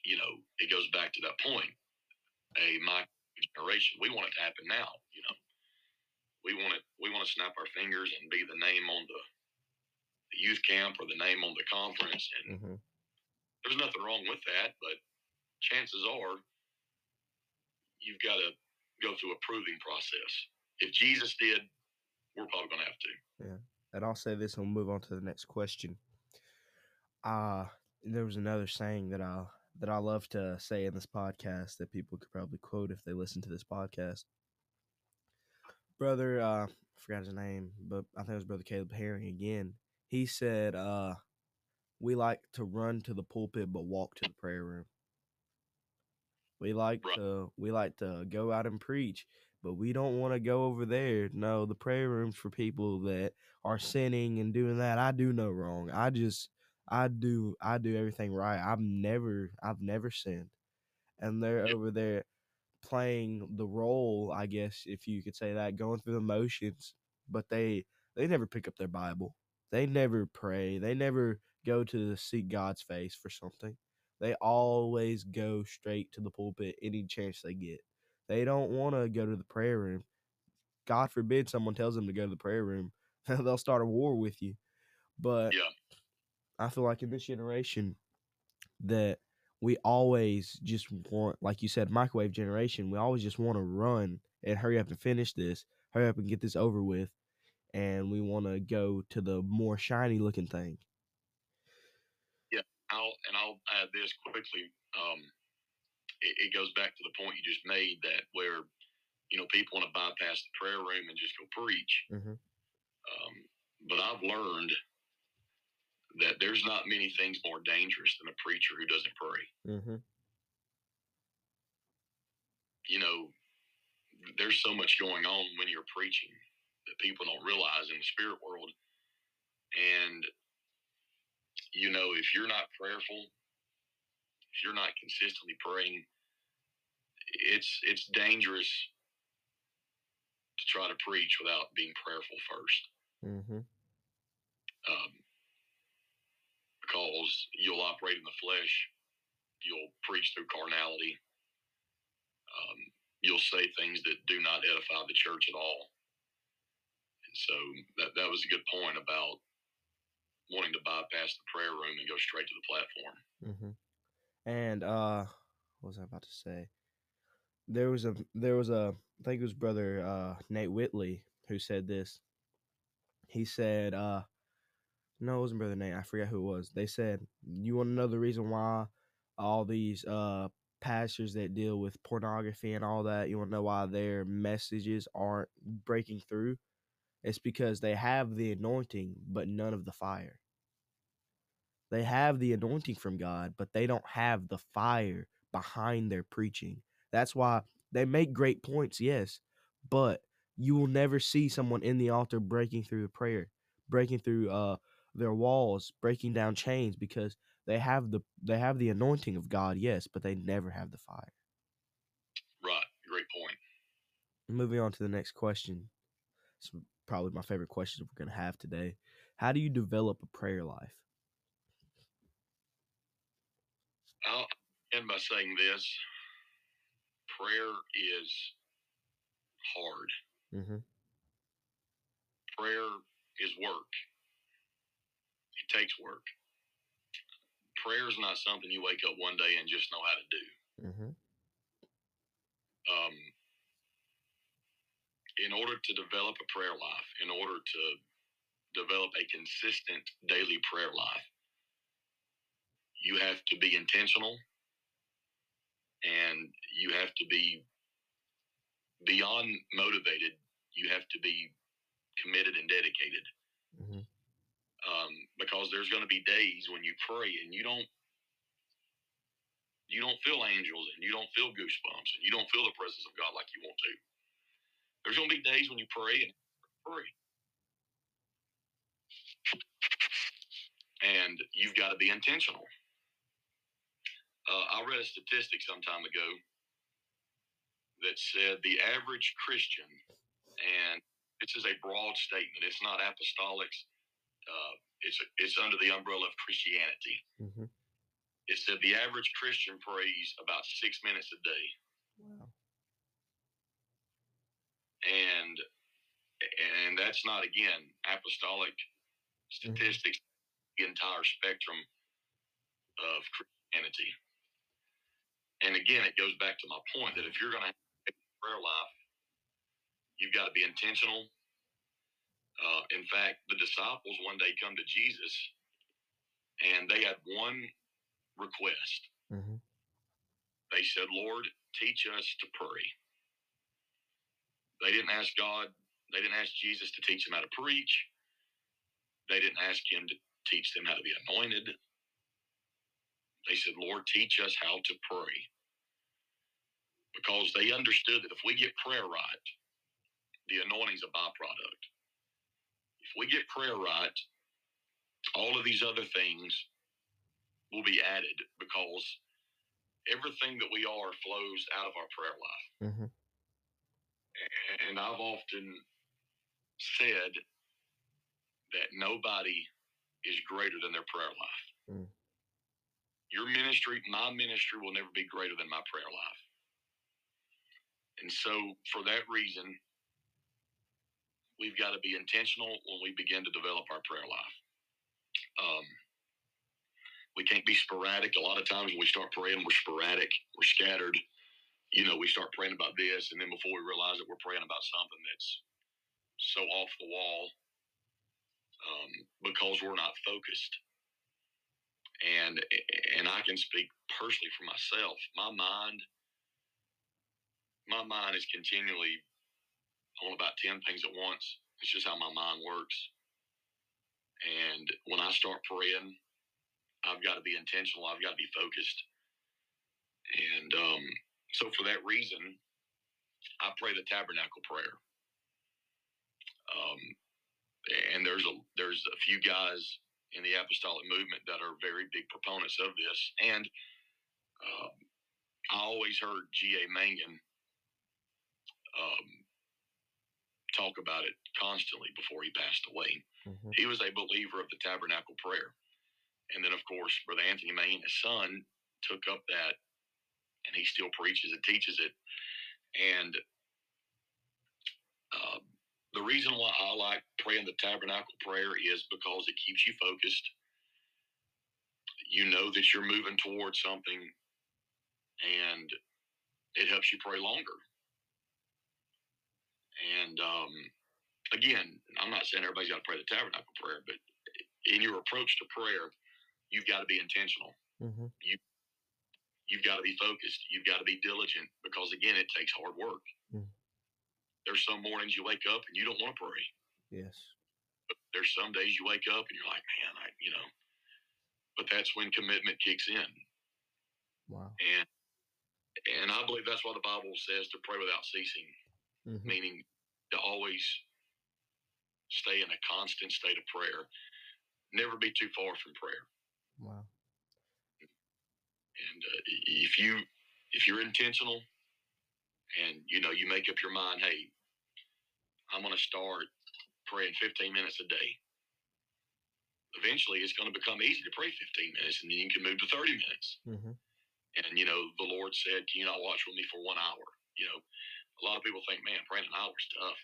You know, it goes back to that point. A my generation, we want it to happen now. You know, we want it. We want to snap our fingers and be the name on the, the youth camp or the name on the conference. And mm-hmm. there's nothing wrong with that, but chances are you've got to go through a proving process. If Jesus did, we're probably going to have to. Yeah. And I'll say this and we'll move on to the next question. Uh, there was another saying that I that I love to say in this podcast that people could probably quote if they listen to this podcast. brother uh I forgot his name, but I think it was brother Caleb Herring again. He said uh we like to run to the pulpit but walk to the prayer room. We like to we like to go out and preach, but we don't want to go over there. No, the prayer room's for people that are sinning and doing that. I do no wrong. I just I do I do everything right. I've never I've never sinned. And they're over there playing the role, I guess if you could say that, going through the motions, but they they never pick up their Bible. They never pray. They never go to seek God's face for something. They always go straight to the pulpit any chance they get. They don't want to go to the prayer room. God forbid someone tells them to go to the prayer room. They'll start a war with you. But Yeah. I feel like in this generation that we always just want, like you said, microwave generation, we always just want to run and hurry up and finish this, hurry up and get this over with. And we want to go to the more shiny looking thing. Yeah, I'll and I'll add this quickly. Um, it, it goes back to the point you just made that where you know people want to bypass the prayer room and just go preach. Mhm. Um, but I've learned that there's not many things more dangerous than a preacher who doesn't pray. Mm-hmm. You know, there's so much going on when you're preaching that people don't realize in the spirit world. And you know, if you're not prayerful, if you're not consistently praying, it's it's dangerous to try to preach without being prayerful first, Mm-hmm. um, because you'll operate in the flesh, you'll preach through carnality, um, you'll say things that do not edify the church at all, so that that was a good point about wanting to bypass the prayer room and go straight to the platform. Mm-hmm. And uh, what was I about to say? There was a there was a I think it was brother uh Nate Whitley who said this. He said, uh, no, it wasn't brother Nate. I forget who it was. They said, you want to know the reason why all these uh pastors that deal with pornography and all that, you want to know why their messages aren't breaking through? It's because they have the anointing, but none of the fire. They have the anointing from God, but they don't have the fire behind their preaching. That's why they make great points, yes, but you will never see someone in the altar breaking through a prayer, breaking through uh their walls, breaking down chains because they have the they have the anointing of God, yes, but they never have the fire. Right, great point. Moving on to the next question. It's probably my favorite question we're gonna have today. How do you develop a prayer life? I'll end by saying this prayer is hard, Mm-hmm. prayer is work. It takes work. Prayer is not something you wake up one day and just know how to do. Mm-hmm. Um, in order to develop a prayer life, in order to develop a consistent daily prayer life, you have to be intentional and you have to be beyond motivated. You have to be committed and dedicated. Mm-hmm. um, because there's going to be days when you pray and you don't you don't feel angels and you don't feel goosebumps and you don't feel the presence of God like you want to. There's going to be days when you pray and pray, and you've got to be intentional. Uh, I read a statistic some time ago that said the average Christian, and this is a broad statement. It's not apostolics. Uh, it's it's under the umbrella of Christianity. Mm-hmm. It said the average Christian prays about six minutes a day, Wow. And and that's not again apostolic statistics. The entire spectrum of Christianity. And again, it goes back to my point that if you're going to have a prayer life, you've got to be intentional. Uh, in fact, the disciples one day come to Jesus and they had one request. Mm-hmm. They said, Lord, teach us to pray. They didn't ask God They didn't ask Jesus to teach them how to preach. They didn't ask him to teach them how to be anointed. They said, Lord, teach us how to pray. Because they understood that if we get prayer right, the anointing's a byproduct. If we get prayer right, all of these other things will be added because everything that we are flows out of our prayer life. Mhm. And I've often said that nobody is greater than their prayer life. Mm. Your ministry, my ministry, will never be greater than my prayer life. And so, for that reason, we've got to be intentional when we begin to develop our prayer life. Um, we can't be sporadic. A lot of times when we start praying, we're sporadic, we're scattered. You know, we start praying about this, and then before we realize it, we're praying about something that's so off the wall um, because we're not focused. And and I can speak personally for myself. My mind, my mind is continually on about ten things at once. It's just how my mind works. And when I start praying, I've got to be intentional. I've got to be focused. And um, so, for that reason, I pray the tabernacle prayer. Um, and there's a there's a few guys in the apostolic movement that are very big proponents of this. And um, I always heard G.A. Mangun um, talk about it constantly before he passed away. Mhm. He was a believer of the tabernacle prayer. And then, of course, Brother Anthony Main, his son, took up that and he still preaches and teaches it. And uh, the reason why I like praying the tabernacle prayer is because it keeps you focused. You know that you're moving towards something and it helps you pray longer. And um, again, I'm not saying everybody's got to pray the tabernacle prayer, but in your approach to prayer, you've got to be intentional. Mhm. You've got to be focused. You've got to be diligent because, again, it takes hard work. Mm. There's some mornings you wake up and you don't want to pray. Yes. But there's some days you wake up and you're like, man, I, you know. But that's when commitment kicks in, Wow. and and I believe that's why the Bible says to pray without ceasing, Mhm. meaning to always stay in a constant state of prayer. Never be too far from prayer. Wow. And uh, if you if you're intentional, and you know you make up your mind, hey, I'm going to start praying 15 minutes a day. Eventually, it's going to become easy to pray 15 minutes, and then you can move to 30 minutes. Mhm. And you know, the Lord said, "Can you not watch with me for one hour?" You know, a lot of people think, "Man, praying an hour is tough,"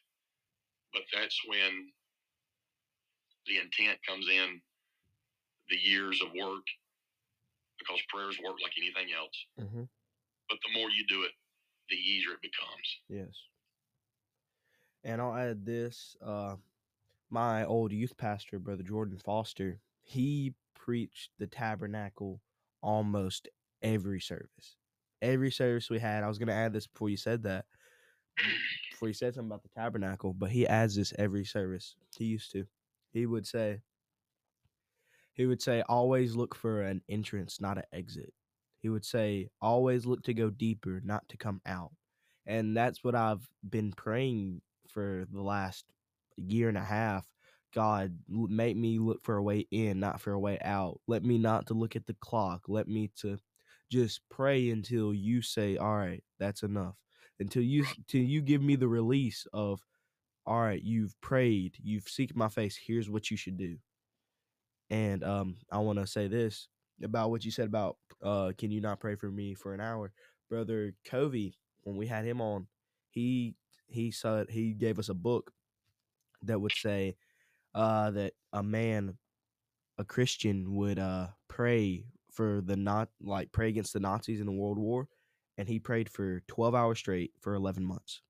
but that's when the intent comes in, the years of work, because prayers work like anything else. Mhm. But the more you do it, the easier it becomes. Yes. And I'll add this. Uh, my old youth pastor, Brother Jordan Foster, he preached the tabernacle almost every service. Every service we had, I was going to add this before you said that, before you said something about the tabernacle, but he adds this every service. He used to. He would say, he would say, always look for an entrance, not an exit. He would say, always look to go deeper, not to come out and that's what I've been praying for the last year and a half. God, make me look for a way in, not for a way out. Let me not to look at the clock. Let me to just pray until you say, "All right, that's enough." Until you till you give me the release of, "All right, you've prayed, you've seeked my face. Here's what you should do." And um, I want to say this about what you said about, uh, "Can you not pray for me for an hour?" Brother Covey, when we had him on, he he said he gave us a book that would say uh, that a man, a Christian, would uh, pray for the not like pray against the Nazis in the World War, and he prayed for twelve hours straight for eleven months.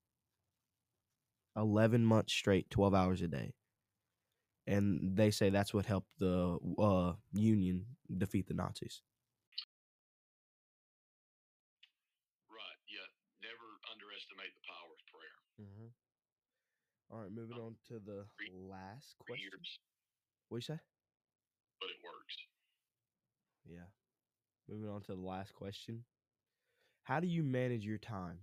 Eleven months straight, twelve hours a day, and they say that's what helped the uh, Union defeat the Nazis. Right. Yeah. Never underestimate the power of prayer. Mm-hmm. All right, moving on to the last question. What you say? but it works. Yeah. Moving on to the last question. How do you manage your time?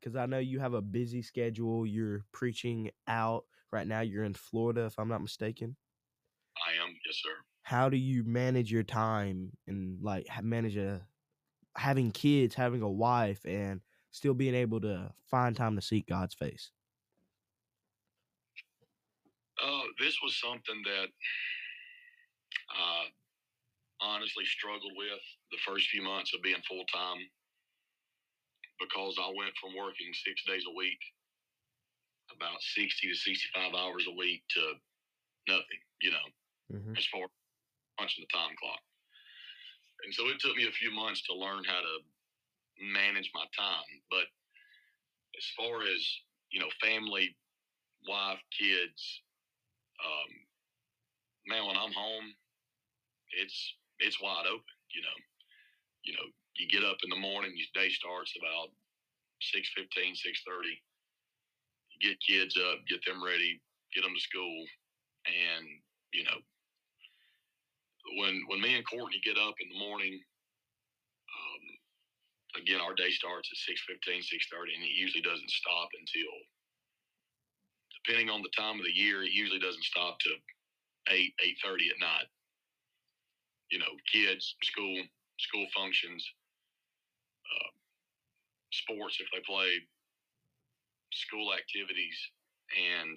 Because I know you have a busy schedule. You're preaching out right now. You're in Florida, if I'm not mistaken. I am, yes, sir. How do you manage your time and like manage a having kids, having a wife, and still being able to find time to seek God's face? Uh, this was something that I honestly struggled with the first few months of being full time because I went from working six days a week, about 60 to 65 hours a week, to nothing, you know, Mm-hmm. as far as punching the time clock. And so it took me a few months to learn how to manage my time. But as far as, you know, family, wife, kids, um, man, when I'm home, it's it's wide open, you know. You know, you get up in the morning, your day starts about 6.15, 6.30. Get kids up, get them ready, get them to school. And, you know, when when me and Courtney get up in the morning, um, again, our day starts at 6.15, 6.30, and it usually doesn't stop until, depending on the time of the year, it usually doesn't stop to 8, 8.30 at night. You know, kids, school, school functions, uh, sports if they play, school activities, and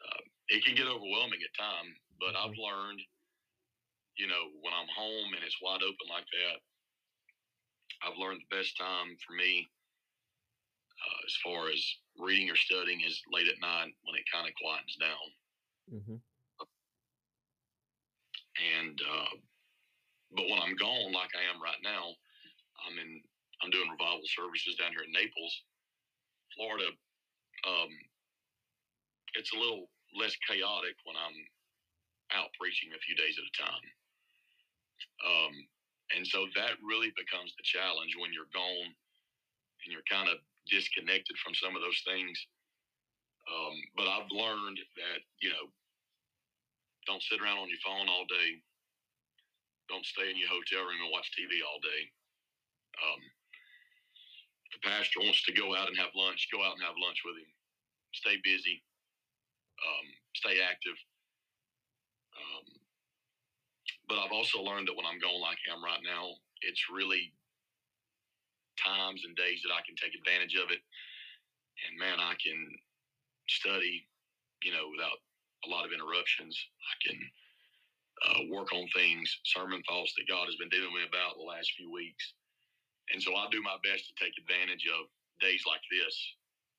uh, it can get overwhelming at times. But I've learned, you know, when I'm home and it's wide open like that, I've learned the best time for me uh, as far as reading or studying is late at night when it kind of quiets down. Mm-hmm. And uh, but when I'm gone, like I am right now, I'm in. I'm doing revival services down here in Naples, Florida. Um, it's a little less chaotic when I'm out preaching a few days at a time. Um, and so that really becomes the challenge when you're gone and you're kind of disconnected from some of those things. Um, but I've learned that, you know, don't sit around on your phone all day. Don't stay in your hotel room and watch TV all day. Um, the pastor wants to go out and have lunch, go out and have lunch with him. Stay busy. Um, stay active. Um, but I've also learned that when I'm going like I am right now, it's really times and days that I can take advantage of it. And man, I can study, you know, without a lot of interruptions. I can uh, work on things, sermon thoughts that God has been dealing with me about the last few weeks. And so I do my best to take advantage of days like this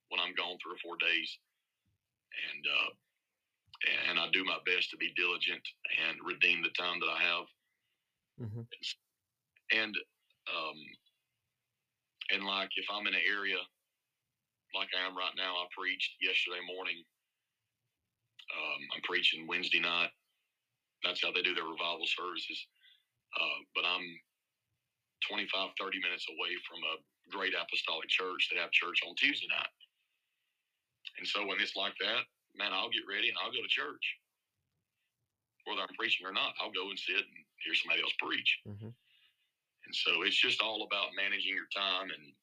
when I'm gone three or four days. And, uh, and I do my best to be diligent and redeem the time that I have. Mhm. And, um, and like if I'm in an area like I am right now, I preached yesterday morning. Um, I'm preaching Wednesday night. That's how they do their revival services. Uh, but I'm 25, 30 minutes away from a great apostolic church that have church on Tuesday night. And so when it's like that, man, I'll get ready and I'll go to church. Whether I'm preaching or not, I'll go and sit and hear somebody else preach. Mhm. And so it's just all about managing your time and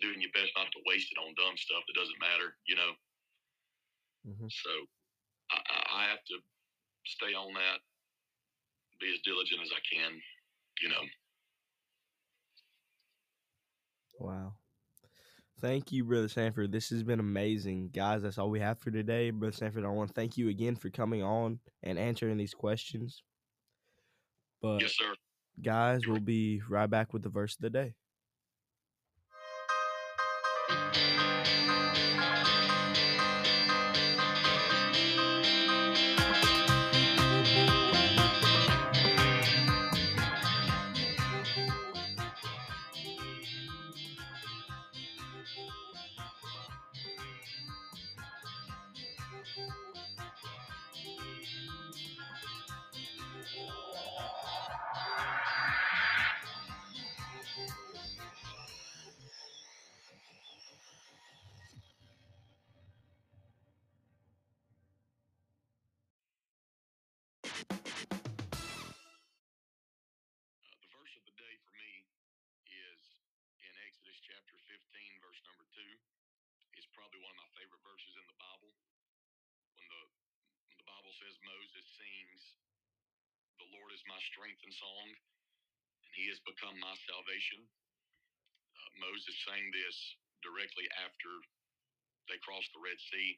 doing your best not to waste it on dumb stuff that doesn't matter, you know. Mhm. So I I have to stay on that, be as diligent as I can, you know. Wow. Thank you, Brother Sanford. This has been amazing. Guys, that's all we have for today. Brother Sanford, I want to thank you again for coming on and answering these questions. But, Yes, sir. guys, we'll be right back with the verse of the day. My salvation. Uh, Moses sang this directly after they crossed the Red Sea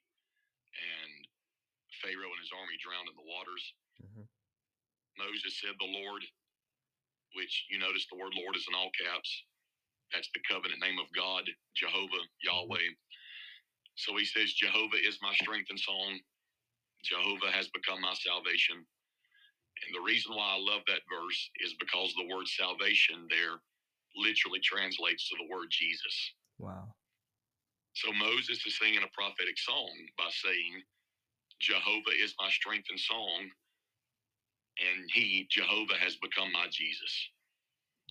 and Pharaoh and his army drowned in the waters. Mhm. Moses said, The Lord, which you notice the word Lord is in all caps. That's the covenant name of God, Jehovah, Yahweh. So he says, Jehovah is my strength and song. Jehovah has become my salvation. And the reason why I love that verse is because the word salvation there literally translates to the word Jesus. Wow. So Moses is singing a prophetic song by saying, Jehovah is my strength and song, and he, Jehovah, has become my Jesus.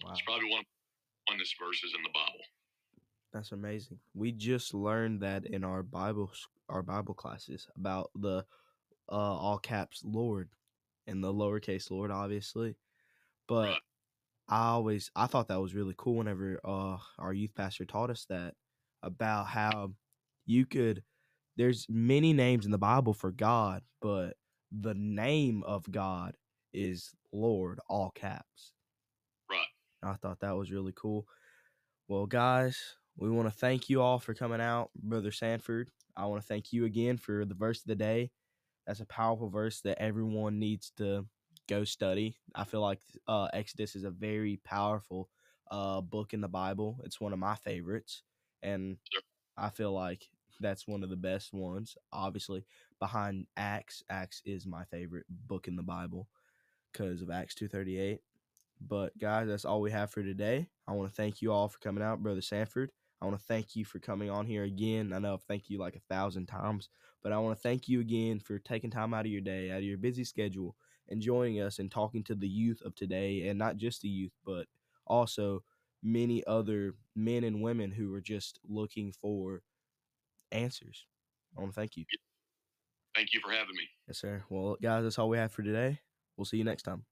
Wow. It's probably one of the funnest verses in the Bible. That's amazing. We just learned that in our Bible our Bible classes about the uh, all caps Lord and the lowercase Lord, obviously. But Right. I always I thought that was really cool whenever uh, our youth pastor taught us that about how you could there's many names in the Bible for God, but the name of God is Lord, all caps. Right. I thought that was really cool. Well, guys, we want to thank you all for coming out, Brother Sanford. I want to thank you again for the verse of the day. That's a powerful verse that everyone needs to go study. I feel like uh, Exodus is a very powerful uh, book in the Bible. It's one of my favorites, and I feel like that's one of the best ones. Obviously, behind Acts, Acts is my favorite book in the Bible because of Acts two thirty eight. But guys, that's all we have for today. I want to thank you all for coming out, Brother Sanford. I want to thank you for coming on here again. I know I've thanked you like a thousand times, but I want to thank you again for taking time out of your day, out of your busy schedule, and joining us and talking to the youth of today, and not just the youth, but also many other men and women who are just looking for answers. I want to thank you. Thank you for having me. Yes, sir. Well, guys, that's all we have for today. We'll see you next time.